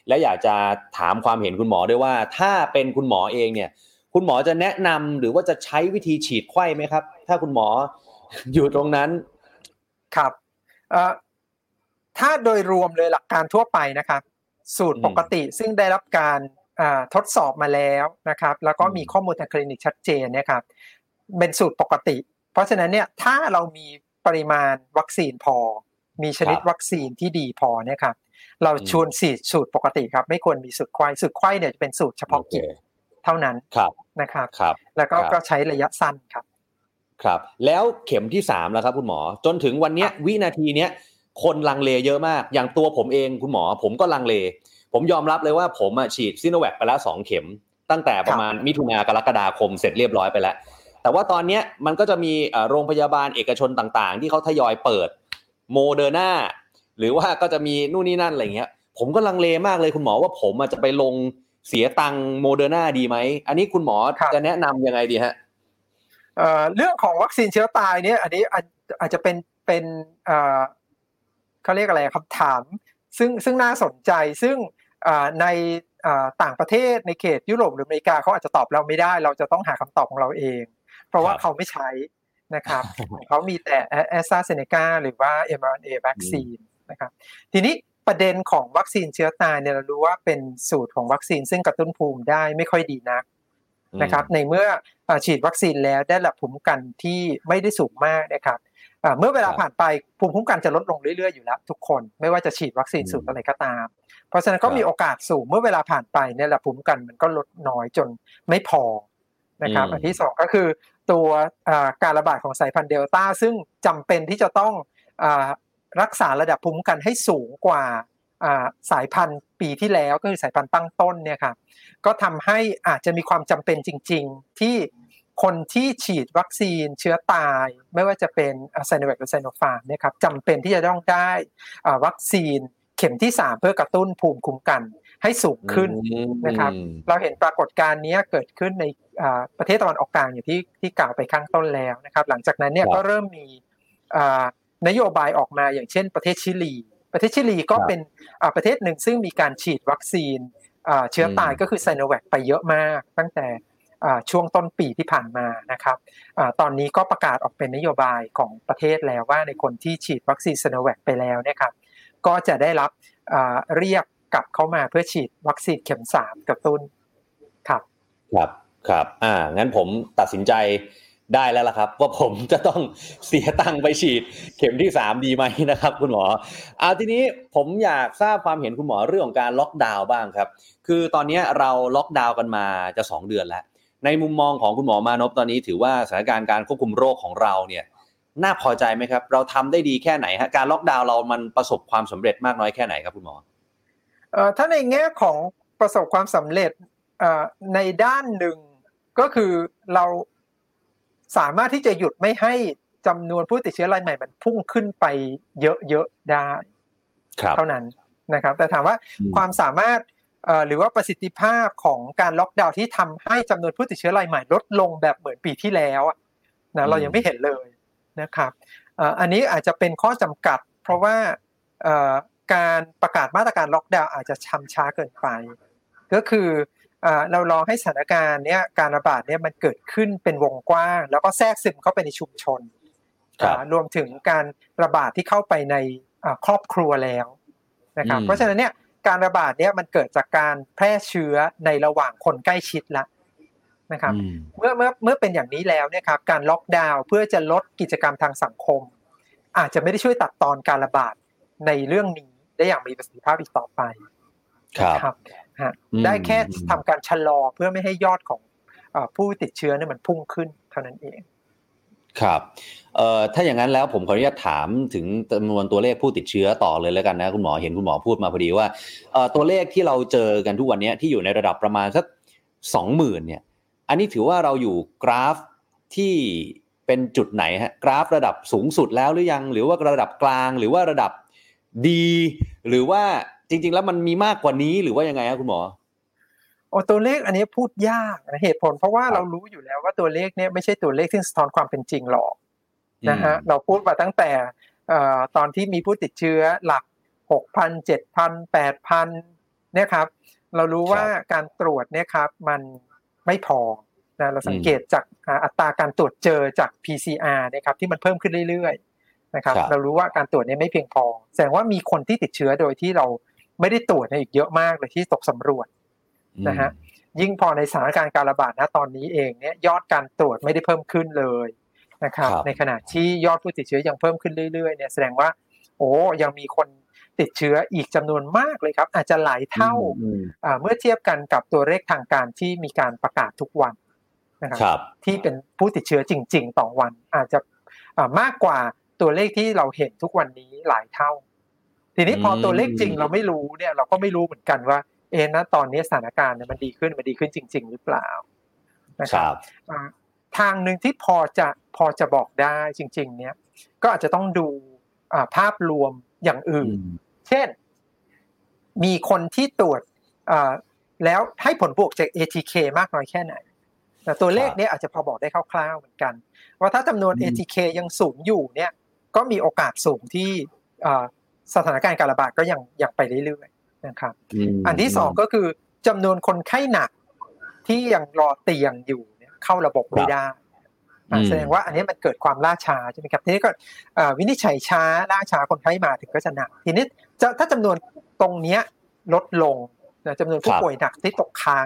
และอยากจะถามความเห็นคุณหมอด้วยว่า ถ้าเป็นคุณหมอเองเนี่ย คุณหมอจะแนะนำหรือว่าจะใช้วิธีฉีดไข้ไหมครับ ถ้าคุณหมออยู่ตรงนั้นครับถ้าโดยรวมเลยหลักการทั่วไปนะครับ สูตรปกติซึ่งได้รับการทดสอบมาแล้วนะครับ แล้วก็มีข้อมูลทางคลินิกชัดเจนนะครับ เป็นสูตรปกติ เพราะฉะนั้นเนี่ยถ้าเรามีปริมาณวัคซีนพอ มีชนิดวัคซีนที่ดีพอเนี่ยครับเราชวนสีดสูตรปกติครับ ไม่ควรมีสูตรควายสูตรควายเนี่ยจะเป็นสูตรเฉพาะกิจเท่านั้นนะครับครับ แล้วก็ก็ใช้ระยะสั้นครับ ครับ แล้วเข็มที่สามแล้วครับ คุณหมอ จนถึงวันเนี้ย วินาทีเนี้ยคนลังเลเยอะมาก อย่างตัวผมเองคุณหมอ ผมก็ลังเล ผมยอมรับเลยว่าผมฉีดซิโนแวคไปแล้วสองเข็ม ตั้งแต่ประมาณมิถุนากรกฎาคมเสร็จเรียบร้อยไปแล้ว แต่ว่าตอนนี้มันก็จะมีโรงพยาบาลเอกชนต่างๆ ที่เขาทยอยเปิดโมเดอร์นาหรือว่าก็จะมีนู่นนี่นั่นอะไรเงี้ย ผมก็ลังเลมากเลยคุณหมอว่าผมจะไปลงเสียตังโมเดอร์นาดีไหม อันนี้คุณหมอจะแนะนำยังไงดีฮะเรื่องของวัคซีนเชื้อตายเนี่ย อันนี้อาจจะเป็นเป็นเขาเรียกอะไรคำถาม ซึ่งซึ่งน่าสนใจซึ่งในต่างประเทศในเขตยุโรปหรืออเมริกาเขาอาจจะตอบเราไม่ได้ เราจะต้องหาคำตอบของเราเอง ราะว่าเขาไม่ใช้นะครับเขามีแต่แอสตราเซเนกาหรือว่า mRNA วัคซีนนะครับทีนี้ประเด็นของวัคซีนเชื้อตายเนี่ยเรารู้ว่าเป็นสูตรของวัคซีนซึ่งกระตุ้นภูมิได้ไม่ค่อยดีนักนะครับในเมื่อฉีดวัคซีนแล้วได้ระดับภูมิคุ้มกันที่ไม่ได้สูงมากนะครับเมื่อเวลาผ่านไปภูมิคุ้มกันจะลดลงเรื่อยๆอยู่แล้ว ทุกคนไม่ว่าจะฉีดวัคซีนสูตรอะไรก็ตาม เพราะฉะนั้นก็มีโอกาสสูงเมื่อเวลาผ่านไปเนี่ยระดับภูมิคุ้มกันมันก็ลดน้อยจนไม่พอ นะครับอันที่สองก็คือตัวการระบาดของสายพันธุ์เดลต้าซึ่งจำเป็นที่จะต้องรักษาระดับภูมิคุ้มกันให้สูงกว่าสายพันธุ์ปีที่แล้วก็คือสายพันธุ์ตั้งต้นเนี่ยครับก็ทำให้อาจจะมีความจำเป็นจริง ๆ ที่คนที่ฉีดวัคซีนเชื้อตาย ไม่ว่าจะเป็นไซโนแวคหรือไซโนฟาร์มเนี่ยครับจำเป็นที่จะต้องได้วัคซีนเข็มที่ 3 เพื่อกระตุ้นภูมิคุ้มกัน ให้สูงขึ้นนะครับ เราเห็นปรากฏการณ์นี้เกิดขึ้นในประเทศตะวันออกกลางอย่างที่ที่กล่าวไปข้างต้นแล้วนะครับ หลังจากนั้นเนี่ยก็เริ่มมีนโยบายออกมาอย่างเช่น ประเทศชิลี ประเทศชิลีก็เป็นประเทศหนึ่งซึ่งมีการฉีดวัคซีนเชื้อตายก็คือไซโนแวคไปเยอะมาก ตั้งแต่ช่วงต้นปีที่ผ่านมานะครับตอนนี้ก็ประกาศออกเป็นนโยบายของประเทศแล้วว่าในคนที่ฉีดวัคซีนไซโนแวคไปแล้วนะครับก็จะได้รับเรียก กลับเข้ามาเพื่อฉีดวัคซีนเข็มสามกระตุ้นครับ ครับครับอ่างั้นผมตัดสินใจได้แล้วล่ะครับ ว่าผมจะต้องเสียตังค์ไปฉีดเข็มที่สามดีไหมนะครับ คุณหมอเอาทีนี้ผมอยากทราบความเห็นคุณหมอเรื่องของการล็อกดาวน์บ้างครับ คือตอนนี้เราล็อกดาวน์กันมาจะสองเดือนแล้ว ในมุมมองของคุณหมอมานพตอนนี้ ถือว่าสถานการณ์การควบคุมโรคของเราเนี่ยน่าพอใจไหมครับ เราทำได้ดีแค่ไหนฮะการล็อกดาวน์เรามันประสบความสำเร็จมากน้อยแค่ไหนครับคุณหมอ ถ้าในแง่ของประสบความสำเร็จเอ่อในด้านหนึ่งก็คือเราสามารถที่จะหยุดไม่ให้จำนวนผู้ติดเชื้อรายใหม่มันพุ่งขึ้นไปเยอะๆได้เท่านั้นนะครับ แต่ถามว่าความสามารถหรือว่าประสิทธิภาพของการล็อกดาวน์ที่ทำให้จำนวนผู้ติดเชื้อรายใหม่ลดลงแบบเหมือนปีที่แล้วนะเรายังไม่เห็นเลยนะครับอันนี้อาจจะเป็นข้อจำกัด เพราะว่า การประกาศมาตรการล็อกดาวน์อาจจะช้าช้าเกินไป ก็คือเรารอให้สถานการณ์เนี้ยการระบาดเนี้ยมันเกิดขึ้นเป็นวงกว้าง แล้วก็แทรกซึมเข้าไปในชุมชนรวมถึงการระบาดที่เข้าไปในครอบครัวแล้วนะครับเพราะฉะนั้นเนี่ยการระบาดเนี้ยมันเกิดจากการแพร่เชื้อในระหว่างคนใกล้ชิดละนะครับเมื่อเมื่อเมื่อเป็นอย่างนี้แล้วเนี่ยครับการล็อกดาวน์เพื่อจะลดกิจกรรมทางสังคม อาจจะไม่ได้ช่วยตัดตอนการระบาดในเรื่องนี้ ได้อย่างมีประสิทธิภาพอีกต่อไปครับได้แค่ทำการชะลอเพื่อไม่ให้ยอดของผู้ติดเชื้อเนี่ยมันพุ่งขึ้นเท่านั้นเองครับเอ่อถ้าอย่างนั้นแล้วผมขออนุญาตถามถึงจำนวนตัวเลขผู้ติดเชื้อต่อเลยแล้วกันนะคุณหมอเห็นคุณหมอพูดมาพอดีว่าเอ่อตัวเลขที่เราเจอกันทุกวันนี้ที่อยู่ในระดับประมาณสักสองหมื่นเนี่ย อันนี้ถือว่าเราอยู่กราฟที่เป็นจุดไหนฮะกราฟระดับสูงสุดแล้วหรือยัง หรือว่าระดับกลางหรือว่าระดับ ดี หรือว่าจริง ๆ แล้วมันมีมากกว่านี้หรือว่ายังไงครับคุณหมอโอ้ตัวเลขอันนี้พูดยากนะเหตุผล เพราะว่าเรารู้อยู่แล้วว่าตัวเลขเนี่ยไม่ใช่ตัวเลขที่สะท้อนความเป็นจริงหรอกนะฮะเราพูดมาตั้งแต่ตอนที่มีผู้ติดเชื้อหลักหกพันเจ็ดพันแปดพันเนี่ยครับเรารู้ว่าการตรวจเนี่ยครับมันไม่พอนะเราสังเกตจากอัตราการตรวจเจอจาก PCR นะครับที่มันเพิ่มขึ้นเรื่อยๆ นะครับเรารู้ว่าการตรวจนี้ไม่เพียงพอ แสดงว่ามีคนที่ติดเชื้อโดยที่เราไม่ได้ตรวจในอีกเยอะมากเลยที่ตกสำรวจนะฮะยิ่งพอในสถานการณ์การระบาดนะตอนนี้เองเนี่ยยอดการตรวจไม่ได้เพิ่มขึ้นเลยนะครับในขณะที่ยอดผู้ติดเชื้อยังเพิ่มขึ้นเรื่อยๆเนี่ยแสดงว่า โอ้ยังมีคนติดเชื้ออีกจำนวนมากเลยครับ อาจจะหลายเท่าเมื่อเทียบกันกับตัวเลขทางการที่มีการประกาศทุกวันนะครับที่เป็นผู้ติดเชื้อจริง ๆ ต่อวันอาจจะมากกว่า ตัวเลขที่เราเห็นทุกวันนี้หลายเท่า ทีนี้พอตัวเลขจริงเราไม่รู้เนี่ย เราก็ไม่รู้เหมือนกันว่า เอ็นะตอนนี้สถานการณ์เนี่ยมันดีขึ้นมันดีขึ้นจริง ๆ หรือเปล่านะครับทางหนึ่งที่พอจะพอจะบอกได้จริง ๆ เนี่ย ก็อาจจะต้องดูภาพรวมอย่างอื่น เช่น มีคนที่ตรวจแล้วให้ผลบวกจาก ATK มากน้อยแค่ไหนแต่ตัวเลขนี้อาจจะพอบอกได้คร่าวๆเหมือนกัน ว่าถ้าจำนวน ATK ยังสูงอยู่เนี่ย ก็มีโอกาสสูงที่สถานการณ์การระบาดก็ยังยังไปเรื่อยๆนะครับ อันที่สองก็คือจำนวนคนไข้หนักที่ยังรอเตียงอยู่เนี่ยเข้าระบบไม่ได้แสดงว่าอันนี้มันเกิดความล่าช้าใช่ไหมครับทีนี้ก็วินิจฉัยช้าล่าช้าคนไข้มาถึงก็จะหนัก ทีนี้จะถ้าจำนวนตรงเนี้ยลดลงจำนวนผู้ป่วยหนักที่ตกค้าง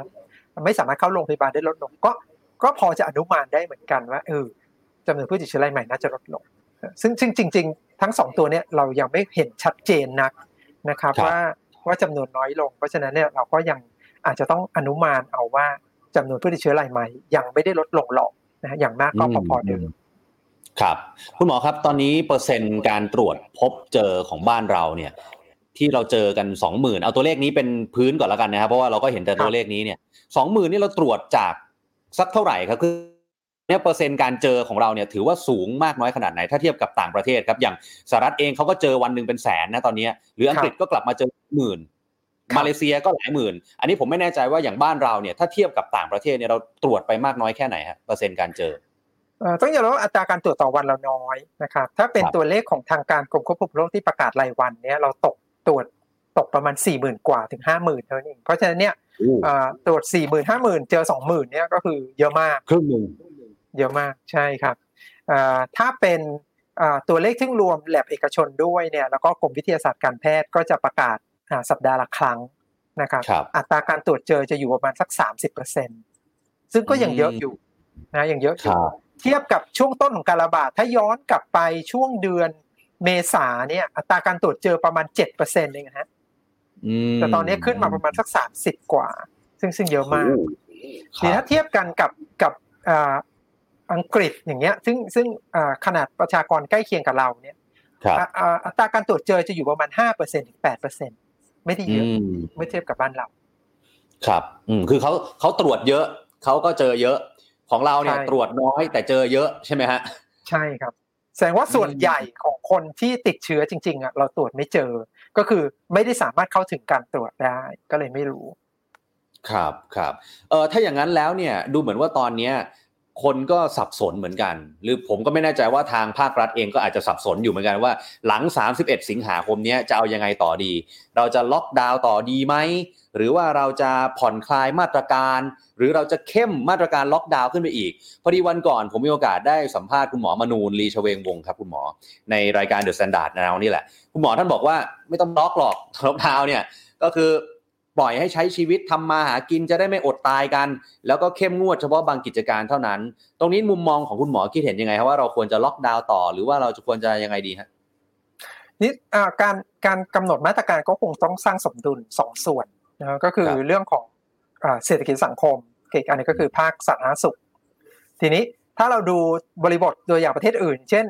ไม่สามารถเข้าโรงพยาบาลได้ลดลง ก็ก็พอจะอนุมานได้เหมือนกันว่าเออจำนวนผู้ติดเชื้อรายใหม่น่าจะลดลง ซึ่งซึ่งจริง ๆ ทั้งสองตัวเนี้ยเรายังไม่เห็นชัดเจนนักนะครับ ว่าว่าจำนวนน้อยลง เพราะฉะนั้นเนี่ยเราก็ยังอาจจะต้องอนุมานเอาว่าจำนวนผู้ติดเชื้อรายใหม่ ยังไม่ได้ลดลงหรอกนะอย่างมากก็พอๆเดิมครับคุณหมอครับตอนนี้เปอร์เซ็นต์การตรวจพบเจอของบ้านเราเนี่ยที่เราเจอกันสองหมื่นเอาตัวเลขนี้เป็นพื้นก่อนแล้วกันนะครับเพราะว่าเราก็เห็นแต่ตัวเลขนี้เนี่ยสองหมื่นนี่เราตรวจจากสักเท่าไหร่ครับคือ เนี่ยเปอร์เซ็นต์การเจอของเราเนี่ยถือว่าสูงมากน้อยขนาดไหนถ้าเทียบกับต่างประเทศครับอย่างสหรัฐเองเขาก็เจอวันหนึ่งเป็นแสนนะตอนนี้หรืออังกฤษก็กลับมาเจอหมื่นมาเลเซียก็หลายหมื่น อันนี้ผมไม่แน่ใจว่าอย่างบ้านเราเนี่ยถ้าเทียบกับต่างประเทศเนี่ยเราตรวจไปมากน้อยแค่ไหนฮะเปอร์เซ็นต์การเจอต้องยอมรับว่าอัตราการตรวจต่อวันเราน้อยนะครับถ้าเป็นตัวเลขของทางการกรมควบคุมโรคที่ประกาศรายวันเนี่ยเราตกตรวจตกประมาณสี่หมื่นกว่าถึงห้าหมื่นเท่านั้นเองเพราะฉะนั้นเนี่ยตรวจสี่หมื่นห้าหมื่นเจอสองหมื่นเนี่ยก็คือเยอะมากครึ่งหนึ่ง เยอะมากใช่ครับถ้าเป็นตัวเลขที่รวมแลบเอกชนด้วยเนี่ยแล้วก็กรมวิทยาศาสตร์การแพทย์ก็จะประกาศสัปดาห์ละครั้งนะครับอัตราการตรวจเจอจะอยู่ประมาณสักสามสิบเปอร์เซ็นซึ่งก็ยังเยอะอยู่นะยังเยอะอยู่เทียบกับช่วงต้นของการระบาดถ้าย้อนกลับไปช่วงเดือนเมษาเนี่ยอัตราการตรวจเจอประมาณเจ็ดเปอร์เซ็นต์เองนะฮะแต่ตอนนี้ขึ้นมาประมาณสักสามสิบกว่า ซึ่งซึ่งเยอะมากทีถ้าเทียบกันกับกับ อังกฤษอย่างเงี้ยซึ่งซึ่งขนาดประชากรใกล้เคียงกับเราเนี่ยอัตราการตรวจเจอจะอยู่ประมาณห้าเปอร์เซ็นถึงแปดเปอร์เซ็นไม่ได้เยอะเมื่อเทียบกับบ้านเรา ครับ อืมคือเขาเขาตรวจเยอะเขาก็เจอเยอะ ของเราเนี่ยตรวจน้อยแต่เจอเยอะใช่ไหมฮะ ใช่ครับ แสดงว่าส่วนใหญ่ของคนที่ติดเชื้อจริงๆอะเราตรวจไม่เจอ ก็คือไม่ได้สามารถเข้าถึงการตรวจได้ก็เลยไม่รู้ ครับครับเออถ้าอย่างนั้นแล้วเนี่ยดูเหมือนว่าตอนเนี้ย คนก็สับสนเหมือนกัน หรือผมก็ไม่แน่ใจว่าทางภาครัฐเองก็อาจจะสับสนอยู่เหมือนกันว่า หลัง 31 สิงหาคมนี้จะเอายังไงต่อดี เราจะล็อกดาวน์ต่อดีไหมหรือว่าเราจะผ่อนคลายมาตรการ หรือเราจะเข้มมาตรการล็อกดาวน์ขึ้นไปอีก พอดีวันก่อนผมมีโอกาสได้สัมภาษณ์คุณหมอมนูญ ลีเชวงวงศ์ครับคุณหมอในรายการ THE STANDARD NOW นี่แหละ คุณหมอท่านบอกว่าไม่ต้องล็อกหรอกล็อกดาวน์เนี่ยก็คือ ปล่อยให้ใช้ชีวิตทำมาหากินจะได้ไม่อดตายกัน แล้วก็เข้มงวดเฉพาะบางกิจการเท่านั้น ตรงนี้มุมมองของคุณหมอคิดเห็นยังไงครับว่าเราควรจะล็อกดาวน์ต่อ หรือว่าเราจะควรจะยังไงดีฮะนี่การการกำหนดมาตรการก็คงต้องสร้างสมดุลสองส่วนนะก็คือเรื่องของเศรษฐกิจสังคมอีกอันนี้ก็คือภาคสาธารณสุข ทีนี้ ถ้าเราดูบริบทโดยอย่างประเทศอื่น เช่น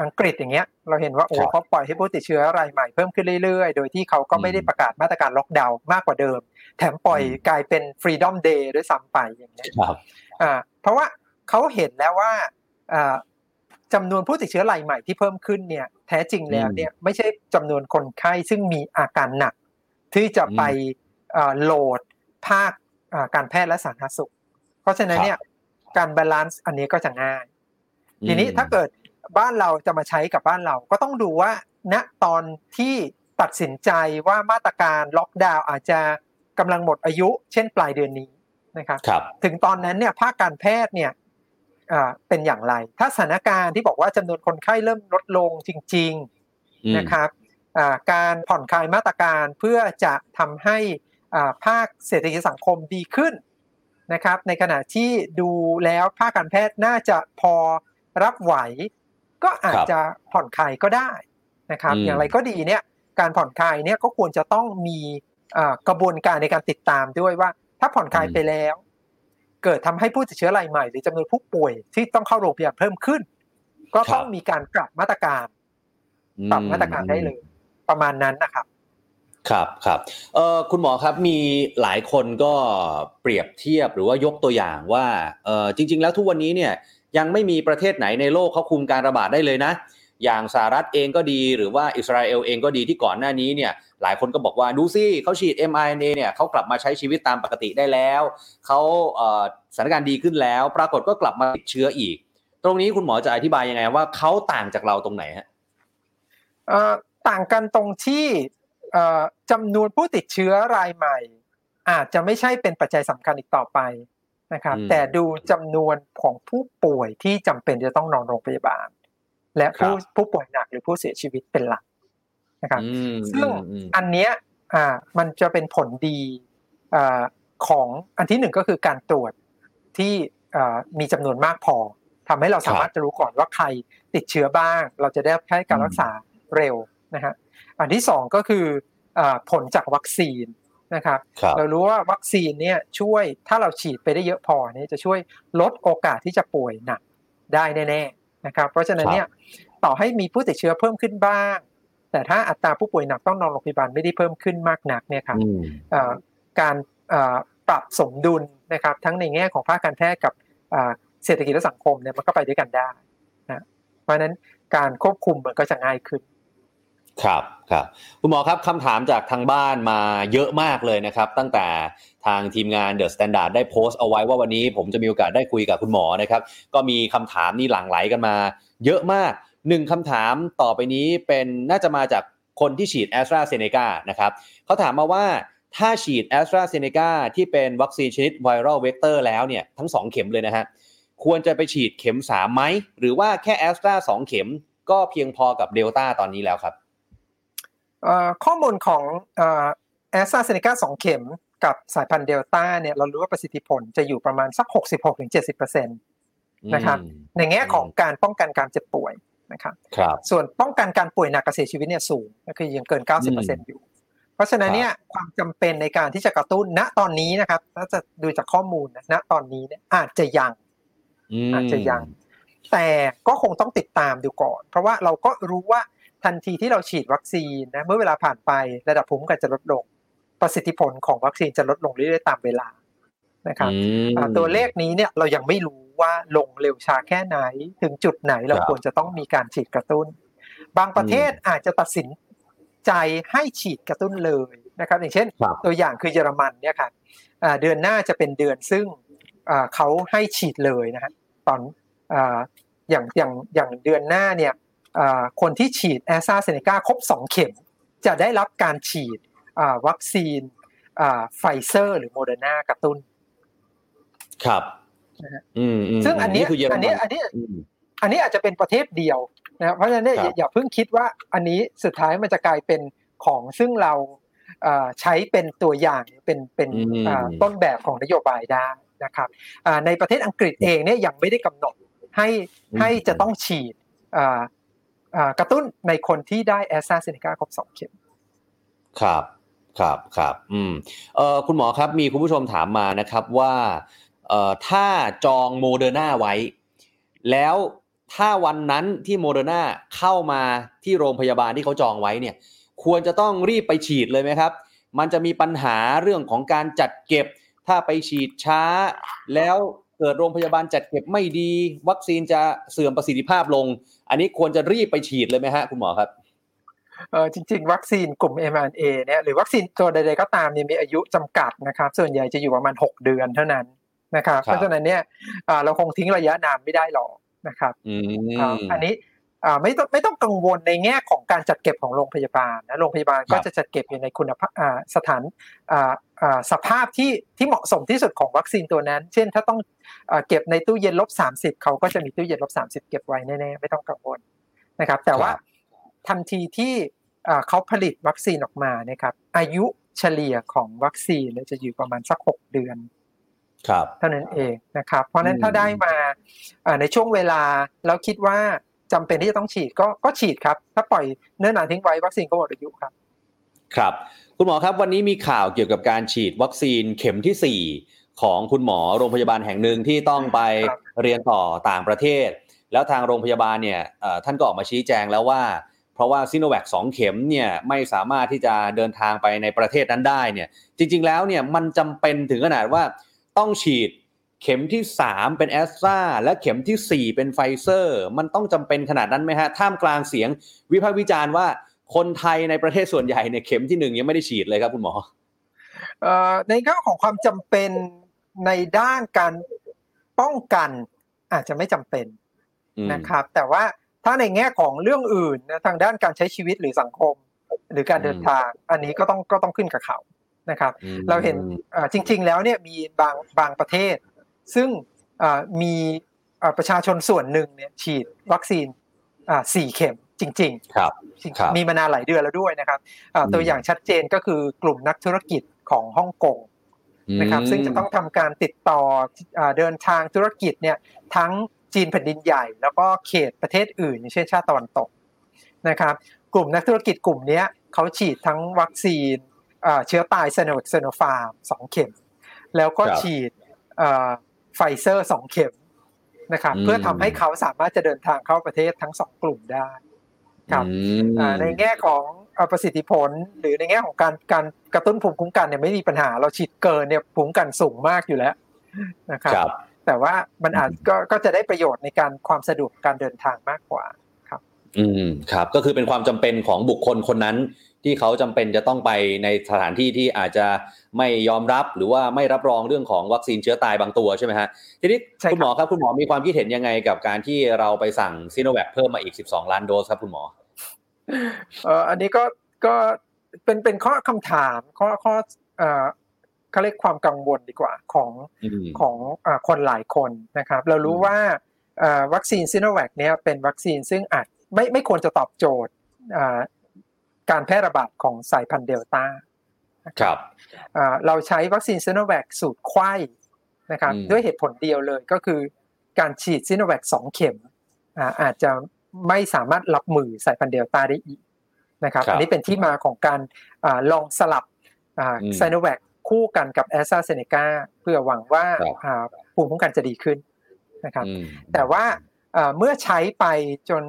อังกฤษอย่างเงี้ย เราเห็นว่าโอ้เขาปล่อยให้ผู้ติดเชื้อรายใหม่เพิ่มขึ้นเรื่อยๆ โดยที่เขาก็ไม่ได้ประกาศมาตรการล็อกดาวน์มากกว่าเดิม แถมปล่อยกลายเป็น Freedom Day ด้วยซ้ำไปอย่างเงี้ยอ่าเพราะว่าเขาเห็นแล้วว่าอ่าจำนวนผู้ติดเชื้อรายใหม่ที่เพิ่มขึ้นเนี่ย แท้จริงแล้วเนี่ยไม่ใช่จำนวนคนไข้ซึ่งมีอาการหนัก ที่จะไป load ภาคการแพทย์และสาธารณสุข เพราะฉะนั้นเนี่ย การ balance อันนี้ก็จะง่าย ทีนี้ถ้าเกิดบ้านเราจะมาใช้กับบ้านเราก็ต้องดูว่าณตอนที่ตัดสินใจว่ามาตรการล็อกดาวน์อาจจะกำลังหมดอายุ เช่นปลายเดือนนี้นะครับรบถึงตอนนั้นเนี่ยภาคการแพทย์เนี่ยเป็นอย่างไร ถ้าสถานการณ์ที่บอกว่าจำนวนคนไข้เริ่มลดลงจริง ๆนะครับการผ่อนคลายมาตรการเพื่อจะทำให้ภาคเศรษฐกิจสังคมดีขึ้น นะครับ ในขณะที่ดูแล้วภาคการแพทย์น่าจะพอรับไหว ก็อาจจะผ่อนคลายก็ได้นะครับ อย่างไรก็ดีเนี่ยการผ่อนคลายเนี่ยก็ควรจะต้องมีกระบวนการในการติดตามด้วยว่า ถ้าผ่อนคลายไปแล้ว เกิดทำให้ผู้ติดเชื้อรายใหม่ หรือจำนวนผู้ป่วยที่ต้องเข้าโรงพยาบาลเพิ่มขึ้น ก็ต้องมีการปรับมาตรการปรับมาตรการได้เลย ประมาณนั้นนะครับ ครับครับเออคุณหมอครับมีหลายคนก็เปรียบเทียบหรือว่ายกตัวอย่างว่าเออจริง ๆ แล้วทุกวันนี้เนี่ยยังไม่มีประเทศไหนในโลกเขาคุมการระบาดได้เลยนะ อย่างสหรัฐเองก็ดีหรือว่าอิสราเอลเองก็ดีที่ก่อนหน้านี้เนี่ยหลายคนก็บอกว่าดูซิเขาฉีด mRNA เนี่ยเขากลับมาใช้ชีวิตตามปกติได้แล้วเขาสถานการณ์ดีขึ้นแล้ว ปรากฏก็กลับมาติดเชื้ออีก ตรงนี้คุณหมอจะอธิบายยังไงว่าเขาต่างจากเราตรงไหนฮะต่างกันตรงที่ จำนวนผู้ติดเชื้อรายใหม่ อาจจะไม่ใช่เป็นปัจจัยสำคัญอีกต่อไปนะครับ แต่ดูจำนวนของผู้ป่วยที่จำเป็นจะต้องนอนโรงพยาบาล และผู้ผู้ป่วยหนักหรือผู้เสียชีวิตเป็นหลักนะครับซึ่งอันเนี้ยอ่ามันจะเป็นผลดีอ่าของอันที่หนึ่งก็คือการตรวจที่มีจำนวนมากพอทำให้เราสามารถจะรู้ก่อนว่าใครติดเชื้อบ้าง เราจะได้ให้การรักษาเร็วนะฮะ อันที่สองก็คือผลจากวัคซีนนะครับเรารู้ว่าวัคซีนเนี่ยช่วยถ้าเราฉีดไปได้เยอะพอเนี่ยจะช่วยลดโอกาสที่จะป่วยหนักได้แน่ๆนะครับเพราะฉะนั้นเนี่ยต่อให้มีผู้ติดเชื้อเพิ่มขึ้นบ้าง แต่ถ้าอัตราผู้ป่วยหนักต้องนอนโรงพยาบาลไม่ได้เพิ่มขึ้นมากนักเนี่ยครับการปรับสมดุลนะครับทั้งในแง่ของภาคการแพทย์กับเศรษฐกิจและสังคมเนี่ยมันก็ไปด้วยกันได้นะเพราะฉะนั้นการควบคุมมันก็จะง่ายขึ้น ครับครับคุณหมอครับคำถามจากทางบ้านมาเยอะมากเลยนะครับ ตั้งแต่ทางทีมงาน THE STANDARD ได้โพสต์เอาไว้ว่าวันนี้ผมจะมีโอกาสได้คุยกับคุณหมอนะครับ ก็มีคำถามนี่หลั่งไหลกันมาเยอะมากหนึ่งคำถามต่อไปนี้เป็นน่าจะมาจากคนที่ฉีดแอสตราเซเนกานะครับเขาถามมาว่าถ้าฉีดแอสตราเซเนกาที่เป็นวัคซีนชนิด viral vector แล้วเนี่ยทั้ง 2 เข็มเลยนะฮะควรจะไปฉีดเข็ม3ไหมหรือว่าแค่แอสตราสเข็มก็เพียงพอกับเดลต้าตอนนี้แล้วครับ ข้อมูลของแอสตราเซเนกาสองเข็มกับสายพันธุ์เดลต้าเนี่ยเรารู้ว่าประสิทธิผลจะอยู่ประมาณสัก 66-70%นะครับในแง่ของการป้องกันการเจ็บป่วยนะครับส่วนป้องกันการป่วยหนักกเสียชีวิตเนี่ยสูงก็คือยังเกิน 90%อยู่ เพราะฉะนั้นเนี่ยความจำเป็นในการที่จะกระตุ้นณตอนนี้นะครับถ้าจะดูจากข้อมูลณตอนนี้เนี่ยอาจจะยังอาจจะยัง แต่ก็คงต้องติดตามดูก่อน เพราะว่าเราก็รู้ว่า ทันทีที่เราฉีดวัคซีนนะเมื่อเวลาผ่านไประดับภูมิคุ้มกันจะลดลง ประสิทธิผลของวัคซีนจะลดลงเรื่อยๆตามเวลานะครับตัวเลขนี้เนี่ยเรายังไม่รู้ว่าลงเร็วช้าแค่ไหน ถึงจุดไหนเราควรจะต้องมีการฉีดกระตุ้น บางประเทศอาจจะตัดสินใจให้ฉีดกระตุ้นเลยนะครับ อย่างเช่น ตัวอย่างคือเยอรมันเนี่ยครับเดือนหน้าจะเป็นเดือนซึ่งเขาให้ฉีดเลยนะฮะตอนอย่างอย่างอย่างเดือนหน้าเนี่ย คนที่ฉีดแอสตราเซเนกาครบสองเข็ม จะได้รับการฉีดวัคซีนไฟเซอร์ หรือโมเดอร์นากระตุ้น ครับซึ่งอันนี้อันนี้อันนี้อันนี้อาจจะเป็นประเทศเดียวนะเพราะฉะนั้นอย่าเพิ่งคิดว่าอันนี้สุดท้ายมันจะกลายเป็นของซึ่งเราใช้เป็นตัวอย่างเป็นเป็นต้นแบบของนโยบายได้นะครับในประเทศอังกฤษเองเนี่ยยังไม่ได้กำหนดให้ให้จะต้องฉีด กระตุ้นในคนที่ได้แอสตราเซเนกาครบสองเข็ม ครับครับครับอืมเอ่อคุณหมอครับมีคุณผู้ชมถามมานะครับว่าเอ่อถ้าจองโมเดอร์นาไว้ แล้วถ้าวันนั้นที่โมเดอร์นาเข้ามาที่โรงพยาบาลที่เขาจองไว้เนี่ย ควรจะต้องรีบไปฉีดเลยไหมครับ มันจะมีปัญหาเรื่องของการจัดเก็บ ถ้าไปฉีดช้า แล้ว เกิดโรงพยาบาลจัดเก็บไม่ดี วัคซีนจะเสื่อมประสิทธิภาพลง อันนี้ควรจะรีบไปฉีดเลยไหมฮะคุณหมอครับเออจริง ๆ วัคซีนกลุ่ม mRNA เนี่ยหรือวัคซีนตัวใดๆก็ตามเนี่ยมีอายุจำกัดนะครับส่วนใหญ่จะอยู่ประมาณ 6 เดือนเท่านั้นนะครับเพราะฉะนั้นเนี่ยเราคงทิ้งระยะนานไม่ได้หรอกนะครับอันนี้ไม่ต้องไม่ต้องกังวลในแง่ของการจัดเก็บของโรงพยาบาลนะโรงพยาบาลก็จะจัดเก็บอยู่ในคุณภาพสถาน สภาพที่ที่เหมาะสมที่สุดของวัคซีนตัวนั้น เช่น ถ้าต้องเก็บในตู้เย็นลบสามสิบเขาก็จะมีตู้เย็นลบสามสิบเก็บไว้แน่ๆไม่ต้องกังวลนะครับ แต่ว่าทันทีที่เขาผลิตวัคซีนออกมานะครับ อายุเฉลี่ยของวัคซีนจะอยู่ประมาณสักหกเดือนเท่านั้นเองนะครับ เพราะนั้นถ้าได้มาในช่วงเวลาแล้วคิดว่าจำเป็นที่จะต้องฉีดก็ก็ฉีดครับ ถ้าปล่อยเนื้อหนาทิ้งไว้วัคซีนก็หมดอายุครับ ครับ คุณหมอครับวันนี้มีข่าวเกี่ยวกับการฉีดวัคซีนเข็มที่ 4 ของคุณหมอโรงพยาบาลแห่งหนึ่งที่ต้องไปเรียนต่อต่างประเทศ แล้วทางโรงพยาบาลเนี่ยท่านก็ออกมาชี้แจงแล้วว่า เพราะว่าซิโนแวคสองเข็มเนี่ยไม่สามารถที่จะเดินทางไปในประเทศนั้นได้เนี่ยจริง ๆ แล้วเนี่ยมันจำเป็นถึงขนาดว่าต้องฉีดเข็มที่ 3 เป็นแอสตราและเข็มที่ 4 เป็นไฟเซอร์ มันต้องจำเป็นขนาดนั้นไหมฮะท่ามกลางเสียงวิพากษ์วิจารณ์ว่า คนไทยในประเทศส่วนใหญ่เนี่ยเข็มที่หนึ่งยังไม่ได้ฉีดเลยครับคุณหมอในเรื่องของความจำเป็นในด้านการป้องกันอาจจะไม่จำเป็นนะครับ แต่ว่าถ้าในแง่ของเรื่องอื่นนะทางด้านการใช้ชีวิตหรือสังคม หรือการเดินทาง อันนี้ก็ต้องก็ต้องขึ้นกับเขานะครับ เราเห็นจริง ๆ แล้วเนี่ยมีบางบางประเทศ ซึ่งมีประชาชนส่วนหนึ่งเนี่ยฉีดวัคซีนสี่เข็ม จริงๆครับมีมานานหลายเดือนแล้วด้วยนะครับตัวอย่างชัดเจนก็คือกลุ่มนักธุรกิจของฮ่องกงนะครับซึ่งจะต้องทำการติดต่อเดินทางธุรกิจเนี่ยทั้งจีนแผ่นดินใหญ่ แล้วก็เขตประเทศอื่นเช่นชาติตะวันตกนะครับกลุ่มนักธุรกิจกลุ่มนี้เขาฉีดทั้งวัคซีนเชื้อตายซิโนซิโนฟาร์มสองเข็ม แล้วก็ฉีดไฟเซอร์สองเข็มนะครับเพื่อทำให้เขาสามารถจะเดินทางเข้าประเทศทั้งสองกลุ่มได้ ครับในแง่ของประสิทธิผล หรือในแง่ของการการกระตุ้นภูมิคุ้มกันเนี่ยไม่มีปัญหา เราฉีดเกินเนี่ยภูมิคุ้มกันสูงมากอยู่แล้วนะครับ แต่ว่ามันอาจก็ก็จะได้ประโยชน์ในการความสะดวกการเดินทางมากกว่าครับ อืมครับ ก็คือเป็นความจำเป็นของบุคคลคนนั้น ที่เขาจำเป็นจะต้องไปในสถานที่ที่อาจจะไม่ยอมรับหรือว่าไม่รับรองเรื่องของวัคซีนเชื้อตายบางตัวใช่ไหมฮะทีนี้คุณหมอครับคุณหมอมีความคิดเห็นยังไงกับการที่เราไปสั่งซีโนแวคเพิ่มมาอีก 12 ล้านโดสครับคุณหมอ เอ่ออันนี้ก็ก็เป็นเป็นข้อคำถามข้อข้อเอ่อเขาเรียกความกังวลดีกว่าของของคนหลายคนนะครับ เรารู้ว่าวัคซีนซิโนแวคเนี่ยเป็นวัคซีนซึ่งอาจไม่ไม่ค่อยจะตอบโจทย์การแพร่ระบาดของสายพันธุ์เดลต้าครับเราใช้วัคซีนซิโนแวคสูตรไขว้นะครับด้วยเหตุผลเดียวเลยก็คือการฉีดซิโนแวคสองเข็มอาจจะ ไม่สามารถรับมือสายพันธุ์เดลต้าได้อีกนะครับอันนี้เป็นที่มาของการลองสลับไซโนแวคคู่กันกับแอสตราเซเนกาเพื่อหวังว่าภูมิคุ้มกันจะดีขึ้นนะครับแต่ว่าเมื่อใช้ไปจน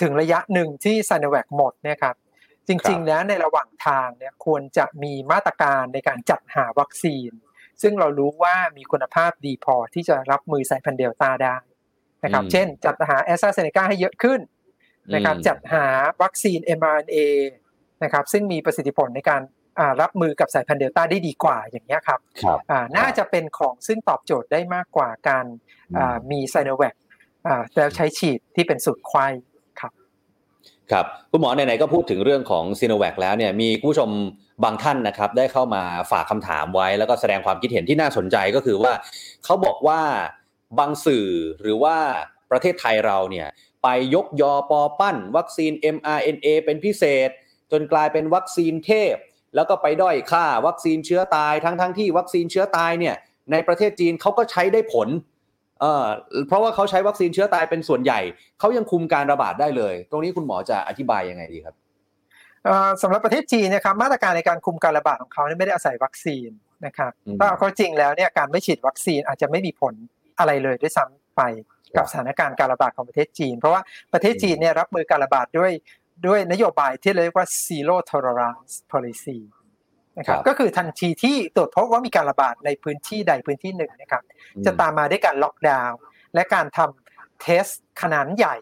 ถึงระยะหนึ่งที่ไซโนแวคหมดเนี่ยครับจริงๆแล้วในระหว่างทางเนี่ยควรจะมีมาตรการในการจัดหาวัคซีน ซึ่งเรารู้ว่ามีคุณภาพดีพอที่จะรับมือสายพันธุ์เดลต้าได้ นะครับ เช่น จัดหาแอสตราเซเนกาให้เยอะขึ้นนะครับจัดหาวัคซีน mRNA นะครับซึ่งมีประสิทธิผลในการรับมือกับสายพันธุ์เดลต้าได้ดีกว่าอย่างนี้ครับน่าจะเป็นของซึ่งตอบโจทย์ได้มากกว่าการมีซิโนแวคแล้วใช้ฉีดที่เป็นสูตรไขว้ครับครับคุณหมอไหนๆก็พูดถึงเรื่องของซิโนแวคแล้วเนี่ยมีผู้ชมบางท่านนะครับได้เข้ามาฝากคำถามไว้ แล้วก็แสดงความคิดเห็นที่น่าสนใจก็คือว่าเขาบอกว่า บางสื่อหรือว่าประเทศไทยเราเนี่ยไปยกยอปอปั้น วัคซีน mRNA เป็นพิเศษ จนกลายเป็นวัคซีนเทพ แล้วก็ไปด้อยค่าวัคซีนเชื้อตายทั้งทั้งที่วัคซีนเชื้อตายเนี่ยในประเทศจีนเขาก็ใช้ได้ผลเออเพราะว่าเขาใช้วัคซีนเชื้อตายเป็นส่วนใหญ่ เขายังคุมการระบาดได้เลย ตรงนี้คุณหมอจะอธิบายยังไงดีครับสำหรับประเทศจีนนะครับมาตรการในการคุมการระบาดของเขาไม่ได้อาศัยวัคซีนนะครับถ้าเอาจริงแล้วเนี่ยการไม่ฉีดวัคซีนอาจจะไม่มีผล อะไรเลยด้วยซ้ำไปกับสถานการณ์การระบาดของประเทศจีน เพราะว่าประเทศจีนเนี่ยรับมือการระบาดด้วยด้วยนโยบายที่เรียกว่า zero tolerance policy นะครับก็คือทันทีที่ตรวจพบว่ามีการระบาดในพื้นที่ใดพื้นที่หนึ่งนะครับ จะตามมาด้วยการล็อกดาวน์และการทำเทสขนาดใหญ่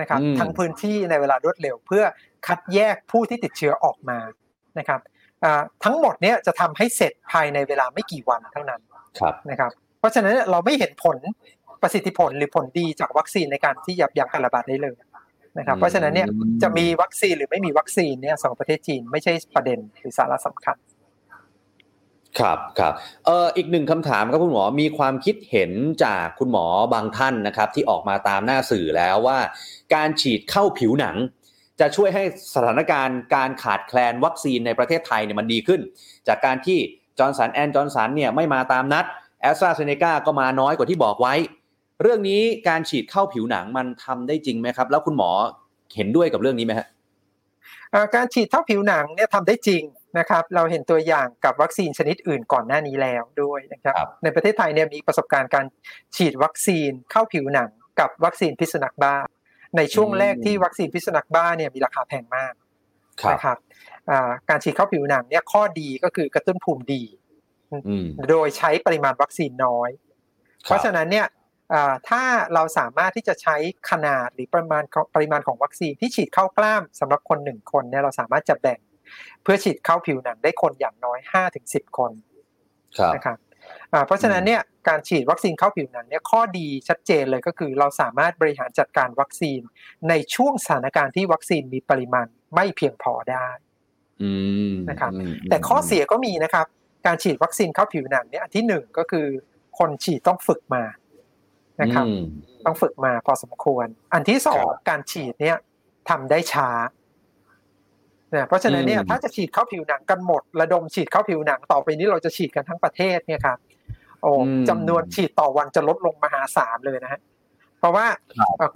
นะครับทั้งพื้นที่ในเวลารวดเร็ว เพื่อคัดแยกผู้ที่ติดเชื้อออกมานะครับทั้งหมดเนี่ยจะทำให้เสร็จภายในเวลาไม่กี่วันเท่านั้นนะครับ เพราะฉะนั้นเราไม่เห็นผลประสิทธิผลหรือผลดีจากวัคซีนในการที่ยับยั้งการระบาดได้เลยนะครับ เพราะฉะนั้นเนี่ยจะมีวัคซีนหรือไม่มีวัคซีนเนี่ยสองประเทศจีนไม่ใช่ประเด็นหรือสาระสำคัญ ครับครับเอ่ออีกหนึ่งคำถามครับคุณหมอมีความคิดเห็นจากคุณหมอบางท่านนะครับ ที่ออกมาตามหน้าสื่อแล้วว่า การฉีดเข้าผิวหนัง จะช่วยให้สถานการณ์การขาดแคลนวัคซีนในประเทศไทยเนี่ยมันดีขึ้น จากการที่จอร์นสันแอนจอร์นสันเนี่ยไม่มาตามนัด แอสตราเซเนกาก็มาน้อยกว่าที่บอกไว้ เรื่องนี้การฉีดเข้าผิวหนังมันทำได้จริงไหมครับ แล้วคุณหมอเห็นด้วยกับเรื่องนี้ไหมฮะการฉีดเข้าผิวหนังเนี่ยทำได้จริงนะครับ เราเห็นตัวอย่างกับวัคซีนชนิดอื่นก่อนหน้านี้แล้วด้วยนะครับ ในประเทศไทยเนี่ยมีประสบการณ์การฉีดวัคซีนเข้าผิวหนัง กับวัคซีนพิษสุนัขบ้า ในช่วงแรกที่วัคซีนพิษสุนัขบ้าเนี่ยมีราคาแพงมากนะครับการฉีดเข้าผิวหนังเนี่ยข้อดีก็คือกระตุ้นภูมิดี โดยใช้ปริมาณวัคซีนน้อย เพราะฉะนั้นเนี่ยถ้าเราสามารถที่จะใช้ขนาดหรือปริมาณปริมาณของวัคซีนที่ฉีดเข้ากล้ามสำหรับคนหนึ่งคนเนี่ยเราสามารถจะแบ่ง เพื่อฉีดเข้าผิวหนังได้คนอย่างน้อยห้าถึงสิบคนนะครับเพราะฉะนั้นเนี่ยการฉีดวัคซีนเข้าผิวหนังเนี่ยข้อดีชัดเจนเลยก็คือ เราสามารถบริหารจัดการวัคซีนในช่วงสถานการณ์ที่วัคซีนมีปริมาณไม่เพียงพอได้นะครับแต่ข้อเสียก็มีนะครับ การฉีดวัคซีนเข้าผิวหนังเนี่ยอันที่หนึ่งก็คือ คนฉีดต้องฝึกมานะครับ ต้องฝึกมาพอสมควร อันที่สองการฉีดเนี่ยทำได้ช้าเนี่ยเพราะฉะนั้นเนี่ยถ้าจะฉีดเข้าผิวหนังกันหมด ระดมฉีดเข้าผิวหนังต่อไปนี้เราจะฉีดกันทั้งประเทศเนี่ยครับโอ้จำนวนฉีดต่อวันจะลดลงมหาศาลเลยนะฮะเพราะว่า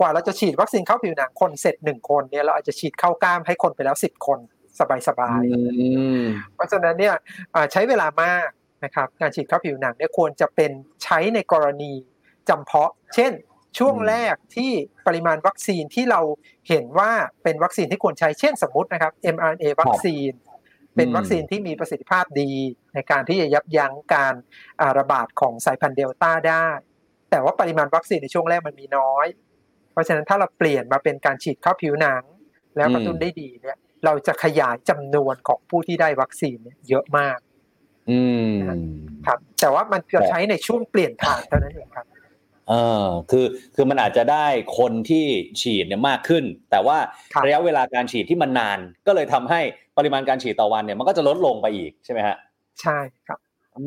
กว่าเราจะฉีดวัคซีนเข้าผิวหนังคนเสร็จหนึ่งคนเนี่ยเราอาจจะฉีดเข้ากล้ามให้คนไปแล้วสิบคน สบายๆเพราะฉะนั้นเนี่ยใช้เวลามากนะครับการฉีดเข้าผิวหนังเนี่ยควรจะเป็นใช้ในกรณีจำเพาะ เช่น ช่วงแรกที่ปริมาณวัคซีนที่เราเห็นว่าเป็นวัคซีนที่ควรใช้เช่นสมมตินะครับ mRNA วัคซีน เป็นวัคซีนที่มีประสิทธิภาพดี ในการที่จะยับยั้งการระบาดของสายพันธุ์เดลต้าได้ แต่ว่าปริมาณวัคซีนในช่วงแรกมันมีน้อย เพราะฉะนั้นถ้าเราเปลี่ยนมาเป็นการฉีดเข้าผิวหนัง แล้วกระตุ้นได้ดีเนี่ย เราจะขยายจำนวนของผู้ที่ได้วัคซีนเนี่ยเยอะมาก อืมครับ แต่ว่ามันจะใช้ในช่วงเปลี่ยนผ่านเท่านั้นเองครับเออคือคือมันอาจจะได้คนที่ฉีดเนี่ยมากขึ้น แต่ว่าระยะเวลาการฉีดที่มันนาน ก็เลยทำให้ปริมาณการฉีดต่อวันเนี่ยมันก็จะลดลงไปอีกใช่ไหมฮะใช่ครับ อื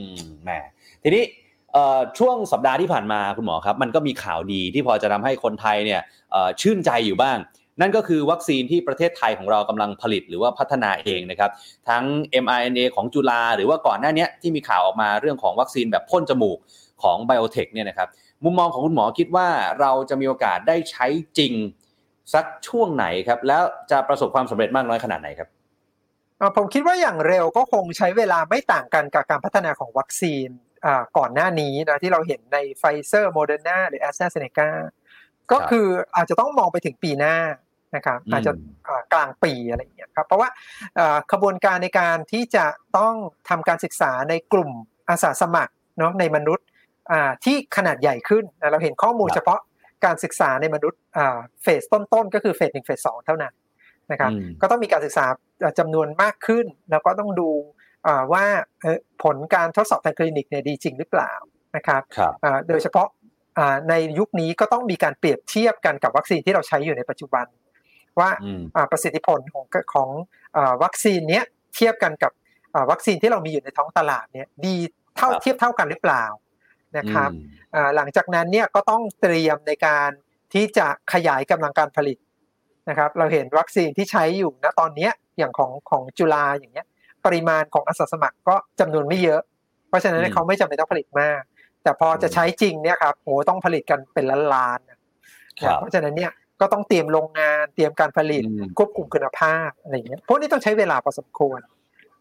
มแหมทีนี้ช่วงสัปดาห์ที่ผ่านมาคุณหมอครับ มันก็มีข่าวดีที่พอจะทำให้คนไทยเนี่ยชื่นใจอยู่บ้าง นั่นก็คือวัคซีนที่ประเทศไทยของเรากำลังผลิตหรือว่าพัฒนาเองนะครับทั้ง mRNA ของจุฬาหรือว่าก่อนหน้านี้ที่มีข่าวออกมาเรื่องของวัคซีนแบบพ่นจมูกของไบโอเทคเนี่ยนะครับมุมมองของคุณหมอคิดว่าเราจะมีโอกาสได้ใช้จริงสักช่วงไหนครับ แล้วจะประสบความสำเร็จมากน้อยขนาดไหนครับผมคิดว่าอย่างเร็วก็คงใช้เวลาไม่ต่างกันกับการพัฒนาของวัคซีนก่อนหน้านี้นะที่เราเห็นในไฟเซอร์โมเดอร์นาหรือแอสตราเซเนกาก็คืออาจจะต้องมองไปถึงปีหน้า นะครับอาจจะกลางปีอะไรอย่างเงี้ยครับเพราะว่าขบวนการในการที่จะต้องทำการศึกษาในกลุ่มอาสาสมัครเนาะในมนุษย์ที่ขนาดใหญ่ขึ้นเราเห็นข้อมูลเฉพาะการศึกษาในมนุษย์เฟสต้นๆก็คือเฟสหนึ่งเฟสสองเท่านั้นนะครับก็ต้องมีการศึกษาจำนวนมากขึ้น แล้วก็ต้องดูว่าผลการทดสอบทางคลินิกเนี่ยดีจริงหรือเปล่านะครับโดยเฉพาะในยุคนี้ก็ต้องมีการเปรียบเทียบกันกับวัคซีนที่เราใช้อยู่ในปัจจุบัน ว่าประสิทธิผลของของวัคซีนเนี้ยเทียบกันกับวัคซีนที่เรามีอยู่ในท้องตลาดเนี่ยดีเท่าเทียบเท่ากันหรือเปล่านะครับหลังจากนั้นเนี่ยก็ต้องเตรียมในการที่จะขยายกำลังการผลิตนะครับเราเห็นวัคซีนที่ใช้อยู่ณตอนนี้อย่างของของจุฬาอย่างเงี้ยปริมาณของอาสาสมัครก็จำนวนไม่เยอะ เพราะฉะนั้นเขาไม่จำเป็นต้องผลิตมาก แต่พอจะใช้จริงเนี่ยครับโอ้ต้องผลิตกันเป็นล้านๆเพราะฉะนั้นเนี่ย ก็ต้องเตรียมโรงงานเตรียมการผลิตควบคุมคุณภาพอะไรอย่างเงี้ยพวกนี้ต้องใช้เวลาพอสมควร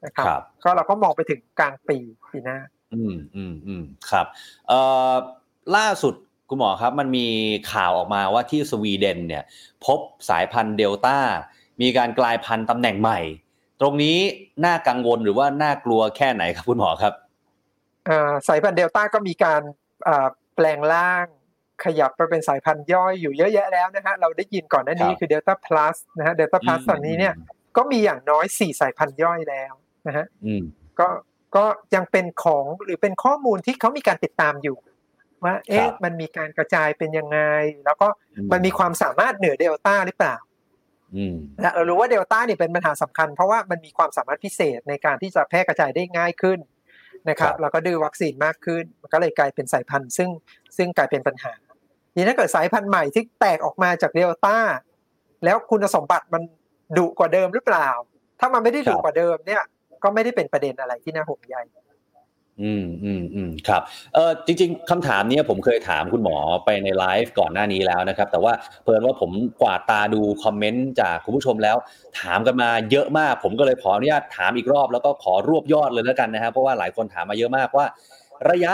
นะครับก็เราก็มองไปถึงกลางปีปีหน้า อืมอืมอืมครับเอ่อล่าสุดคุณหมอครับ มันมีข่าวออกมาว่าที่สวีเดนเนี่ย พบสายพันธุ์เดลต้า มีการกลายพันธุ์ตำแหน่งใหม่ ตรงนี้น่ากังวลหรือว่าน่ากลัวแค่ไหนครับคุณหมอครับสายพันธุ์เดลต้าก็มีการแปลงร่าง ขยับไปเป็นสายพันธุ์ย่อยอยู่เยอะแยะแล้วนะฮะเราได้ยินก่อนหน้านี้คือเดลต้าพลัสนะฮะเดลต้าพลัสตอนนี้เนี่ยก็มีอย่างน้อยสี่สายพันธุ์ย่อยแล้วนะฮะก็ก็ยังเป็นของหรือเป็นข้อมูลที่เขามีการติดตามอยู่ ว่า เอ๊ะมันมีการกระจายเป็นยังไง แล้วก็มันมีความสามารถเหนือเดลต้าหรือเปล่าเรารู้ว่าเดลต้าเนี่ยเป็นปัญหาสำคัญ เพราะว่ามันมีความสามารถพิเศษในการที่จะแพร่กระจายได้ง่ายขึ้นนะครับ แล้วก็ดื้อวัคซีนมากขึ้น มันก็เลยกลายเป็นสายพันธุ์ ซึ่งซึ่งกลายเป็นปัญหา ทีถ้าเกิดสายพันธุ์ใหม่ที่แตกออกมาจากเดลต้า แล้วคุณสมบัติมันดุกว่าเดิมหรือเปล่า ถ้ามันไม่ได้ดุกว่าเดิมเนี่ย ก็ไม่ได้เป็นประเด็นอะไรที่น่าห่วงใยอืมอืมอืมครับเออจริง ๆคำถามนี้ผมเคยถามคุณหมอไปในไลฟ์ก่อนหน้านี้แล้วนะครับ แต่ว่าเพิ่นว่าผมกวาดตาดูคอมเมนต์จากคุณผู้ชมแล้ว ถามกันมาเยอะมาก ผมก็เลยขออนุญาตถามอีกรอบ แล้วก็ขอรวบยอดเลยแล้วกันนะครับเพราะว่าหลายคนถามมาเยอะมากว่า ระยะ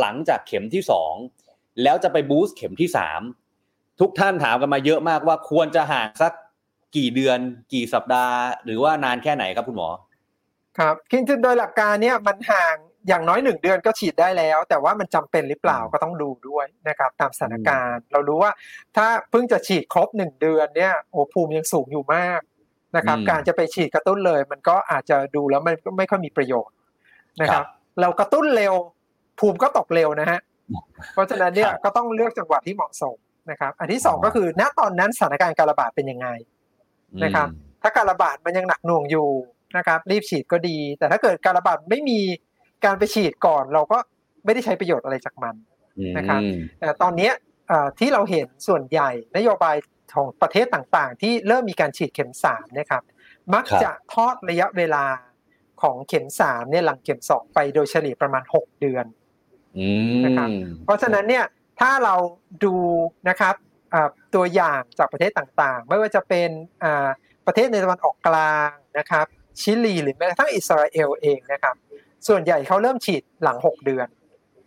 หลังจากเข็มที่สอง แล้วจะไปบูสต์เข็มที่สามทุกท่านถามกันมาเยอะมากว่าควรจะห่างสักกี่เดือน กี่สัปดาห์ หรือว่านานแค่ไหนครับคุณหมอ ครับคือโดยหลักการเนี่ยมันห่างอย่างน้อยหนึ่งเดือนก็ฉีดได้แล้ว แต่ว่ามันจำเป็นหรือเปล่าก็ต้องดูด้วยนะครับตามสถานการณ์ เรารู้ว่าถ้าเพิ่งจะฉีดครบหนึ่งเดือนเนี่ยโอ้ภูมิยังสูงอยู่มากนะครับ การจะไปฉีดกระตุ้นเลย มันก็อาจจะดูแล้วมันก็ไม่ค่อยมีประโยชน์นะครับ เรากระตุ้นเร็วภูมิก็ตกเร็วนะฮะ เพราะฉะนั้นเนี่ยก็ต้องเลือกจังหวะที่เหมาะสมนะครับ อันที่สองก็คือ ณตอนนั้นสถานการณ์การระบาดเป็นยังไงนะครับ ถ้าการระบาดมันยังหนักหน่วงอยู่นะครับ รีบฉีดก็ดี แต่ถ้าเกิดการระบาดไม่มีการไปฉีดก่อน เราก็ไม่ได้ใช้ประโยชน์อะไรจากมันนะครับแต่ตอนนี้ที่เราเห็นส่วนใหญ่นโยบายของประเทศต่างๆ ที่เริ่มมีการฉีดเข็มสามนะครับ มักจะทอดระยะเวลาของเข็มสามเนี่ยหลังเข็มสองไปโดยเฉลี่ยประมาณหกเดือน นะครับเพราะฉะนั้นเนี่ยถ้าเราดูนะครับตัวอย่างจากประเทศต่างๆ ไม่ว่าจะเป็นประเทศในตะวันออกกลางนะครับชิลีหรือแม้กระทั่งอิสราเอลเองนะครับ ส่วนใหญ่เขาเริ่มฉีดหลัง 6 เดือน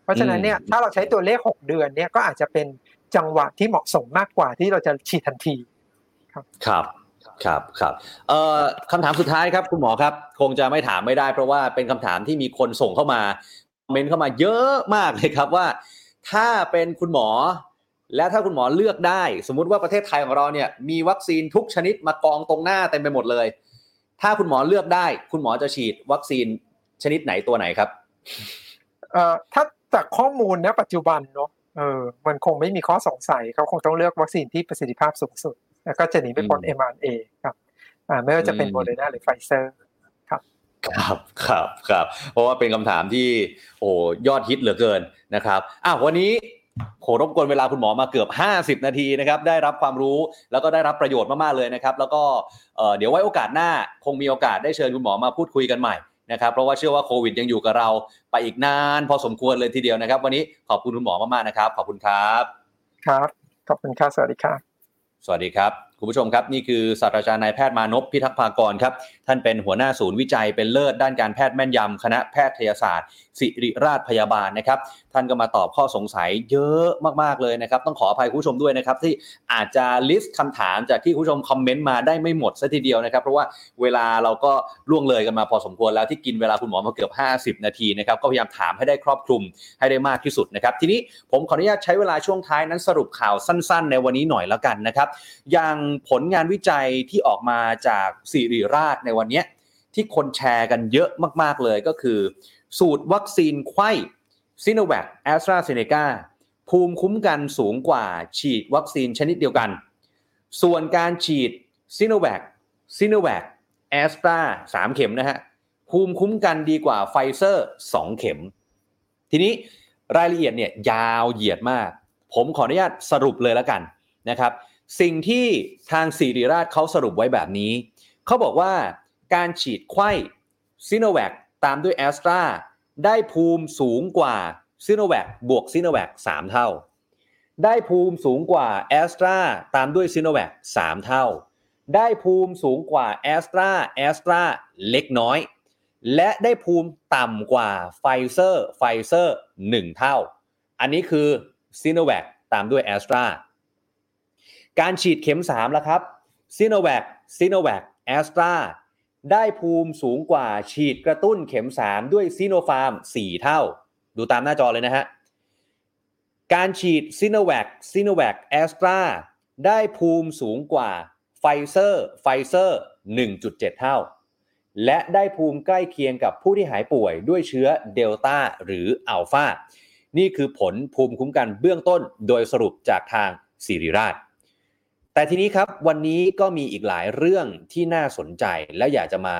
เพราะฉะนั้นเนี่ยถ้าเราใช้ตัวเลข 6 เดือนเนี่ยก็อาจจะเป็นจังหวะที่เหมาะสมมากกว่าที่เราจะฉีดทันทีครับครับครับครับเอ่อคำถามสุดท้ายครับคุณหมอครับ คงจะไม่ถามไม่ได้เพราะว่าเป็นคำถามที่มีคนส่งเข้ามาคอม เมนต์เข้ามาเยอะมากเลยครับว่า ถ้าเป็นคุณหมอ และถ้าคุณหมอเลือกได้ สมมุติว่าประเทศไทยของเราเนี่ยมีวัคซีนทุกชนิดมากองตรงหน้าเต็มไปหมดเลย ถ้าคุณหมอเลือกได้ คุณหมอจะฉีดวัคซีนชนิดไหนตัวไหนครับเอ่อถ้าจากข้อมูลณปัจจุบันเนาะเออมันคงไม่มีข้อสงสัยเขาคงต้องเลือกวัคซีนที่ประสิทธิภาพสูงสุด แล้วก็จะหนีไม่พ้น mRNA ครับอ่าไม่ว่าจะเป็นโมเดอร์นาหรือไฟเซอร์ ครับครับครับครับเพราะว่าเป็นคำถามที่โอ้ยอดฮิตเหลือเกินนะครับอ้าววันนี้โหรบกวนเวลาคุณหมอมาเกือบ 50 นาทีนะครับได้รับความรู้แล้วก็ได้รับประโยชน์มากๆเลยนะครับ แล้วก็เดี๋ยวไว้โอกาสหน้าคงมีโอกาสได้เชิญคุณหมอมาพูดคุยกันใหม่นะครับเพราะว่าเชื่อว่าโควิดยังอยู่กับเราไปอีกนาน พอสมควรเลยทีเดียวนะครับ วันนี้ขอบคุณคุณหมอมากๆนะครับ ขอบคุณครับ ครับขอบคุณครับสวัสดีครับ สวัสดีครับ คุณผู้ชมครับ นี่คือศาสตราจารย์นายแพทย์มานพพิทักษ์ภากรครับ ท่านเป็นหัวหน้าศูนย์วิจัยเป็นเลิศด้านการแพทย์แม่นยำคณะแพทยศาสตร์ ศิริราชพยาบาลนะครับ ท่านก็มาตอบข้อสงสัยเยอะมากๆเลยนะครับ ต้องขออภัยคุณผู้ชมด้วยนะครับ ที่อาจจะลิสต์คำถามจากที่คุณผู้ชมคอมเมนต์มาได้ไม่หมดซะทีเดียวนะครับ เพราะว่าเวลาเราก็ล่วงเลยกันมาพอสมควรแล้วที่กินเวลาคุณหมอมาเกือบ 50 นาทีนะครับก็พยายามถามให้ได้ครอบคลุมให้ได้มากที่สุดนะครับทีนี้ผมขออนุญาตใช้เวลาช่วงท้ายนั้นสรุปข่าวสั้น ๆ ในวันนี้หน่อยแล้วกันนะครับอย่างผลงานวิจัยที่ออกมาจากสิริราชในวันนี้ที่คนแชร์กันเยอะมากๆเลยก็คือ สูตรวัคซีนไขว้ซิโนแวคแอสตราเซเนกาภูมิคุ้มกันสูงกว่าฉีดวัคซีนชนิดเดียวกัน ส่วนการฉีดซิโนแวคซิโนแวคแอสตราสามเข็มนะฮะ ภูมิคุ้มกันดีกว่าไฟเซอร์สองเข็ม ทีนี้รายละเอียดเนี่ยยาวเหยียดมาก ผมขออนุญาตสรุปเลยแล้วกันนะครับ สิ่งที่ทางศิริราชเขาสรุปไว้แบบนี้ เขาบอกว่าการฉีดไขว้ซิโนแวคตามด้วยแอสตราได้ภูมิสูงกว่าซิโนแวคบวกซิโนแวคสามเท่า ได้ภูมิสูงกว่าแอสตราตามด้วยซิโนแวคสามเท่า ได้ภูมิสูงกว่าแอสตราแอสตราเล็กน้อย และได้ภูมิต่ำกว่าไฟเซอร์ไฟเซอร์หนึ่งเท่า อันนี้คือซิโนแวคตามด้วยแอสตรา การฉีดเข็ม3แล้วครับซิโนแวคซิโนแวคแอสตราได้ภูมิสูงกว่าฉีดกระตุ้นเข็ม 3 ด้วยซิโนฟาร์ม 4 เท่า ดูตามหน้าจอเลยนะฮะ การฉีดซิโนแวคซิโนแวคแอสตราได้ภูมิสูงกว่าไฟเซอร์ไฟเซอร์ 1.7 เท่า และได้ภูมิใกล้เคียงกับผู้ที่หายป่วยด้วยเชื้อเดลต้าหรืออัลฟานี่คือผลภูมิคุ้มกันเบื้องต้นโดยสรุปจากทางศิริราช แต่ทีนี้ครับวันนี้ก็มีอีกหลายเรื่องที่น่าสนใจและอยากจะมา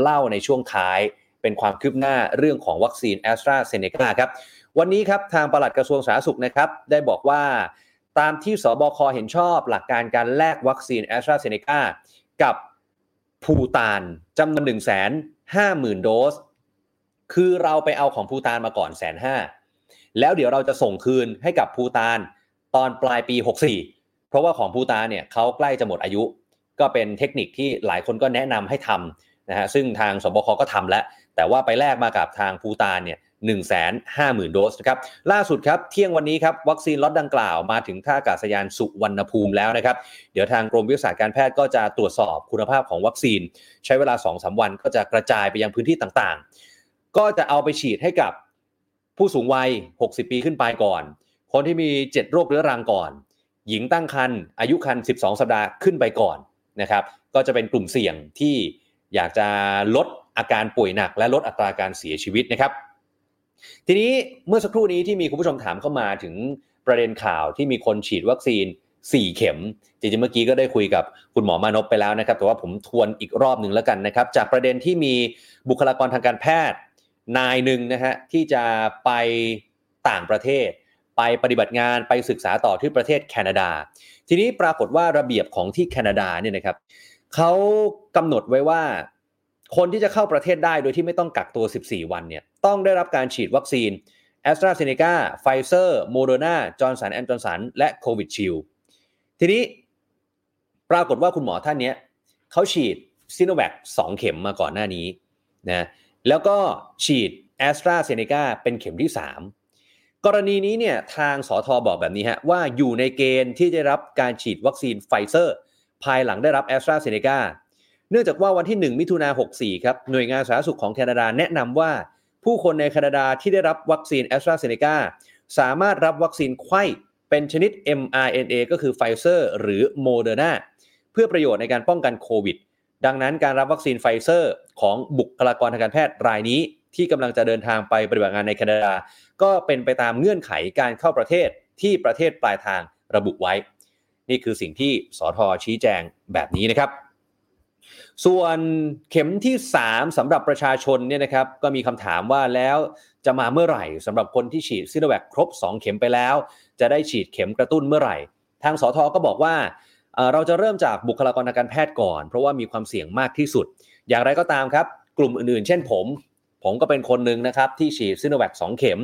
เล่าในช่วงท้ายเป็นความคืบหน้าเรื่องของวัคซีนแอสตราเซเนกาครับวันนี้ครับทางปลัดกระทรวงสาธารณสุขนะครับได้บอกว่าตามที่ศบคเห็นชอบหลักการการแลกวัคซีนแอสตราเซเนกากับภูฏานจำนวนหนึ่งแสนห้าหมื่นโดส คือเราไปเอาของภูฏานมาก่อนแสนห้าแล้วเดี๋ยวเราจะส่งคืนให้กับภูฏานตอนปลายปี 64 เพราะว่าของภูฏานเนี่ยเขาใกล้จะหมดอายุ ก็เป็นเทคนิคที่หลายคนก็แนะนำให้ทำนะฮะซึ่งทางศบคก็ทำแล้ว แต่ว่าไปแลกมากับทางภูฏานเนี่ย1 5 0 0 0 0 โดสนะครับล่าสุดครับเที่ยงวันนี้ครับวัคซีนล็อตดังกล่าวมาถึงท่าอากาศยานสุวรรณภูมิแล้วนะครับ เดี๋ยวทางกรมวิทยาศาสตร์การแพทย์ก็จะตรวจสอบคุณภาพของวัคซีน ใช้เวลา 2-3 วันก็จะกระจายไปยังพื้นที่ต่างๆ ก็จะเอาไปฉีดให้กับผู้สูงวัย 60 ปีขึ้นไปก่อน คนที่มี 7 โรคเรื้อรังก่อน หญิงตั้งครรภ์อายุครรภ์12 สัปดาห์ขึ้นไปก่อนนะครับ ก็จะเป็นกลุ่มเสี่ยงที่อยากจะลดอาการป่วยหนัก และลดอัตราการเสียชีวิตนะครับ ทีนี้เมื่อสักครู่นี้ที่มีคุณผู้ชมถามเข้ามาถึงประเด็นข่าวที่มีคนฉีดวัคซีน 4 เข็ม จริงๆ เมื่อกี้ก็ได้คุยกับคุณหมอมานพไปแล้วนะครับ แต่ว่าผมทวนอีกรอบหนึ่งแล้วกันนะครับ จากประเด็นที่มีบุคลากรทางการแพทย์นายหนึ่งนะฮะที่จะไปต่างประเทศ ไปปฏิบัติงานไปศึกษาต่อที่ประเทศแคนาดา ทีนี้ปรากฏว่าระเบียบของที่แคนาดาเนี่ยนะครับเขากำหนดไว้ว่า คนที่จะเข้าประเทศได้โดยที่ไม่ต้องกักตัว 14 วันเนี่ยต้องได้รับการฉีดวัคซีนแอสตราเซเนกาไฟเซอร์โมเดอร์นาจอร์นสันแอนจอร์นสันและโควิชีลด์ทีนี้ปรากฏว่าคุณหมอท่านนี้เขาฉีดซิโนแวค2เข็มมาก่อนหน้านี้นะแล้วก็ฉีดแอสตราเซเนกาเป็นเข็มที่ 3 กรณีนี้เนี่ยทางสอทอบอกแบบนี้ฮะว่าอยู่ในเกณฑ์ที่จะรับการฉีดวัคซีนไฟเซอร์ ภายหลังได้รับแอสตราเซเนกาเนื่องจากว่าวันที่ 1 มิถุนา64 ครับ หน่วยงานสาธารณสุขของแคนาดาแนะนำว่า ผู้คนในแคนาดาที่ได้รับวัคซีนแอสตราเซเนกาสามารถรับวัคซีนไขว้เป็นชนิด mRNA ก็คือไฟเซอร์หรือโมเดอร์นาเพื่อประโยชน์ในการป้องกันโควิด ดังนั้นการรับวัคซีนไฟเซอร์ของบุคลากรทางการแพทย์รายนี้ ที่กำลังจะเดินทางไปปฏิบัติงานในแคนาดา ก็เป็นไปตามเงื่อนไขการเข้าประเทศที่ประเทศปลายทางระบุไว้ นี่คือสิ่งที่สทชี้แจงแบบนี้นะครับ ส่วนเข็มที่ 3สำหรับประชาชนเนี่ยนะครับก็มีคำถามว่าแล้วจะมาเมื่อไหร่สำหรับคนที่ฉีดซิโนแวคครบ 2 เข็มไปแล้ว จะได้ฉีดเข็มกระตุ้นเมื่อไหร่ ทางสทก็บอกว่าเราจะเริ่มจากบุคลากรทางการแพทย์ก่อน เพราะว่ามีความเสี่ยงมากที่สุด อย่างไรก็ตามครับ กลุ่มอื่นๆ เช่นผม ผมก็เป็นคนหนึ่งนะครับที่ฉีดซิโนแวค2เข็ม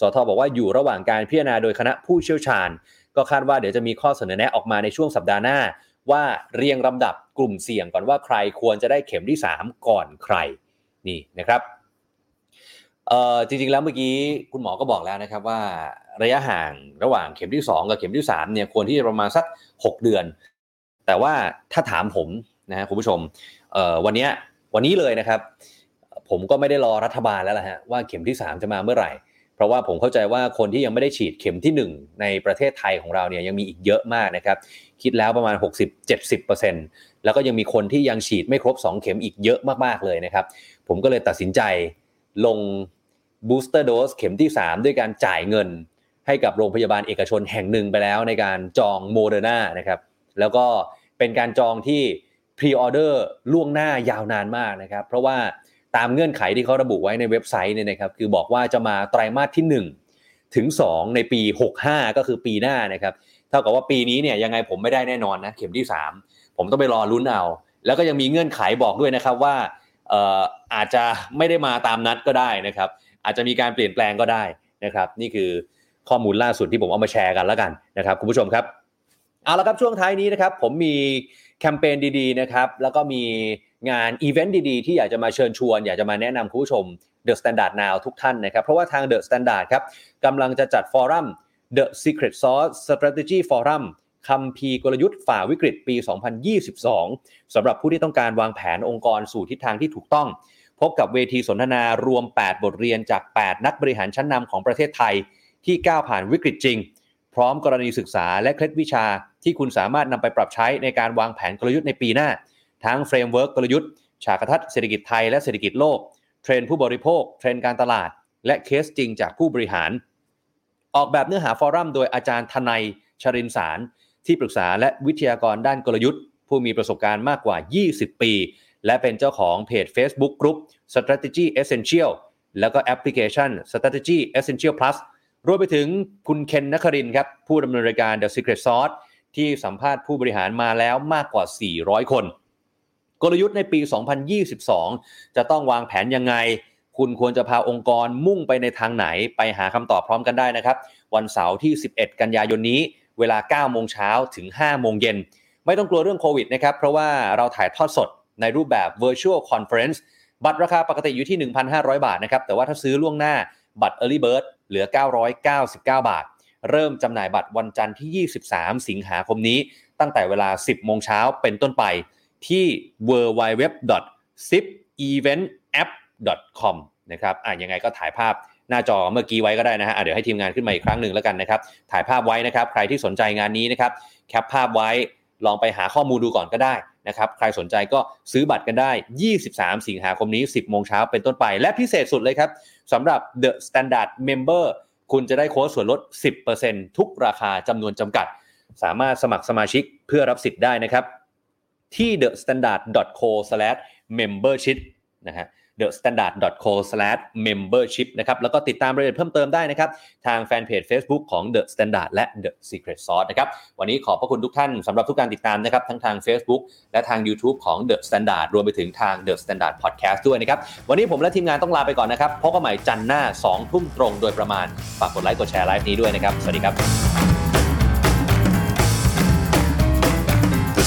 สทบอกว่าอยู่ระหว่างการพิจารณาโดยคณะผู้เชี่ยวชาญ ก็คาดว่าเดี๋ยวจะมีข้อเสนอแนะออกมาในช่วงสัปดาห์หน้า ว่าเรียงลำดับกลุ่มเสี่ยงก่อนว่าใครควรจะได้เข็มที่ 3 ก่อนใครนี่นะครับจริงๆแล้วเมื่อกี้คุณหมอก็บอกแล้วนะครับว่าระยะห่างระหว่างเข็มที่ 2 กับเข็มที่3เนี่ยควรที่จะประมาณสัก 6 เดือน แต่ว่าถ้าถามผมนะฮะคุณผู้ชมวันนี้วันนี้เลยนะครับ ผมก็ไม่ได้รอรัฐบาลแล้วล่ะฮะว่าเข็มที่ 3 จะมาเมื่อไหร่ เพราะว่าผมเข้าใจว่าคนที่ยังไม่ได้ฉีดเข็มที่ 1 ในประเทศไทยของเราเนี่ยยังมีอีกเยอะมากนะครับ คิดแล้วประมาณ 60-70%แล้วก็ยังมีคนที่ยังฉีดไม่ครบ 2 เข็มอีกเยอะมากๆเลยนะครับ ผมก็เลยตัดสินใจลงบูสเตอร์โดสเข็มที่ 3 ด้วยการจ่ายเงินให้กับโรงพยาบาลเอกชนแห่งหนึ่งไปแล้วในการจองโมเดอร์นานะครับ แล้วก็เป็นการจองที่ pre-order ล่วงหน้ายาวนานมากนะครับ เพราะว่า ตามเงื่อนไขที่เขาระบุไว้ในเว็บไซต์เนี่ยนะครับคือบอกว่าจะมาไตรมาสที่ 1 ถึง 2 ในปี 65 ก็คือปีหน้านะครับเท่ากับว่าปีนี้เนี่ยยังไงผมไม่ได้แน่นอนนะเข็มที่ 3 ผมต้องไปรอลุ้นเอา แล้วก็ยังมีเงื่อนไขบอกด้วยนะครับว่าอ่ออาจจะไม่ได้มาตามนัดก็ได้นะครับ อาจจะมีการเปลี่ยนแปลงก็ได้นะครับ นี่คือข้อมูลล่าสุดที่ผมเอามาแชร์กันแล้วกันนะครับคุณผู้ชมครับเอาละครับช่วงท้ายนี้นะครับผมมีแคมเปญดีๆนะครับแล้วก็มี งานอีเวนต์ดีๆ ที่อยากจะมาเชิญชวน อยากจะมาแนะนำคุณผู้ชม The Standard Now ทุกท่านนะครับ เพราะว่าทาง The Standard ครับกำลังจะจัดฟอรัม The Secret Sauce Strategy Forum คำพีกลยุทธ์ฝ่าวิกฤตปี 2022 สำหรับผู้ที่ต้องการวางแผนองค์กรสู่ทิศทางที่ถูกต้อง พบกับเวทีสนทนารวม 8 บทเรียนจาก 8 นักบริหารชั้นนำของประเทศไทย ที่ก้าวผ่านวิกฤตจริง พร้อมกรณีศึกษาและเคล็ดวิชาที่คุณสามารถนำไปปรับใช้ในการวางแผนกลยุทธ์ในปีหน้า ทั้ง framework กลยุทธ์ ฉากทัศน์เศรษฐกิจไทยและเศรษฐกิจโลก เทรนด์ผู้บริโภค เทรนด์การตลาด และเคสจริงจากผู้บริหาร ออกแบบเนื้อหา forum โดยอาจารย์ธนัยชรินทร์สาร ที่ปรึกษาและวิทยากรด้านกลยุทธ์ ผู้มีประสบการณ์มากกว่า 20 ปี และเป็นเจ้าของเพจ Facebook Group Strategy Essential แล้วก็แอปพลิเคชัน Strategy Essential Plus รวมไปถึงคุณเคนนัครินครับผู้ดำเนินรายการ The Secret Sauce ที่สัมภาษณ์ผู้บริหารมาแล้วมากกว่า 400 คน กลยุทธ์ในปี 2022 จะต้องวางแผนยังไง คุณควรจะพาองค์กรมุ่งไปในทางไหนไปหาคำตอบพร้อมกันได้นะครับ วันเสาร์ที่ 11 กันยายนนี้ เวลา 9 โมงเช้าถึง 5 โมงเย็น ไม่ต้องกลัวเรื่องโควิดนะครับ เพราะว่าเราถ่ายทอดสดในรูปแบบ virtual conference บัตรราคาปกติอยู่ที่ 1,500 บาทนะครับ แต่ว่าถ้าซื้อล่วงหน้าบัตร Early Bird เหลือ 999 บาท เริ่มจำหน่ายบัตรวันจันทร์ที่ 23 สิงหาคมนี้ ตั้งแต่เวลา 10 โมงเช้าเป็นต้นไป ที่ www.zipeventapp.com นะครับอะยังไงก็ถ่ายภาพหน้าจอเมื่อกี้ไว้ก็ได้นะฮะะเดี๋ยวให้ทีมงานขึ้นมาอีกครั้งหนึ่งแล้วกันนะครับ ถ่ายภาพไว้นะครับ ใครที่สนใจงานนี้นะครับ แคปภาพไว้ ลองไปหาข้อมูลดูก่อนก็ได้นะครับ ใครสนใจก็ซื้อบัตรกันได้ 23 สิงหาคมนี้ 10 โมงเช้าเป็นต้นไป และพิเศษสุดเลยครับสำหรับ The Standard Member คุณจะได้โค้ดส่วนลด 10%ทุกราคาจำนวนจำกัด สามารถสมัครสมาชิกเพื่อรับสิทธิ์ได้นะครับ ที่ thestandard.co/membership นะฮะ thestandard.co/membership นะครับแล้วก็ติดตามรายละเอียดเพิ่มเติมได้นะครับ ทางแฟนเพจ Facebook ของ The Standard และ The Secret Sauce นะครับวันนี้ขอบพระคุณทุกท่านสำหรับทุกการติดตามนะครับ ทั้งทาง Facebook และทาง YouTube ของ The Standard รวมไปถึงทาง The Standard Podcast ด้วยนะครับ วันนี้ผมและทีมงานต้องลาไปก่อนนะครับพบกันใหม่จันทร์หน้า 2 ทุ่มตรงโดยประมาณฝากกดไลค์กดแชร์ไลฟ์นี้ด้วยนะครับ สวัสดีครับ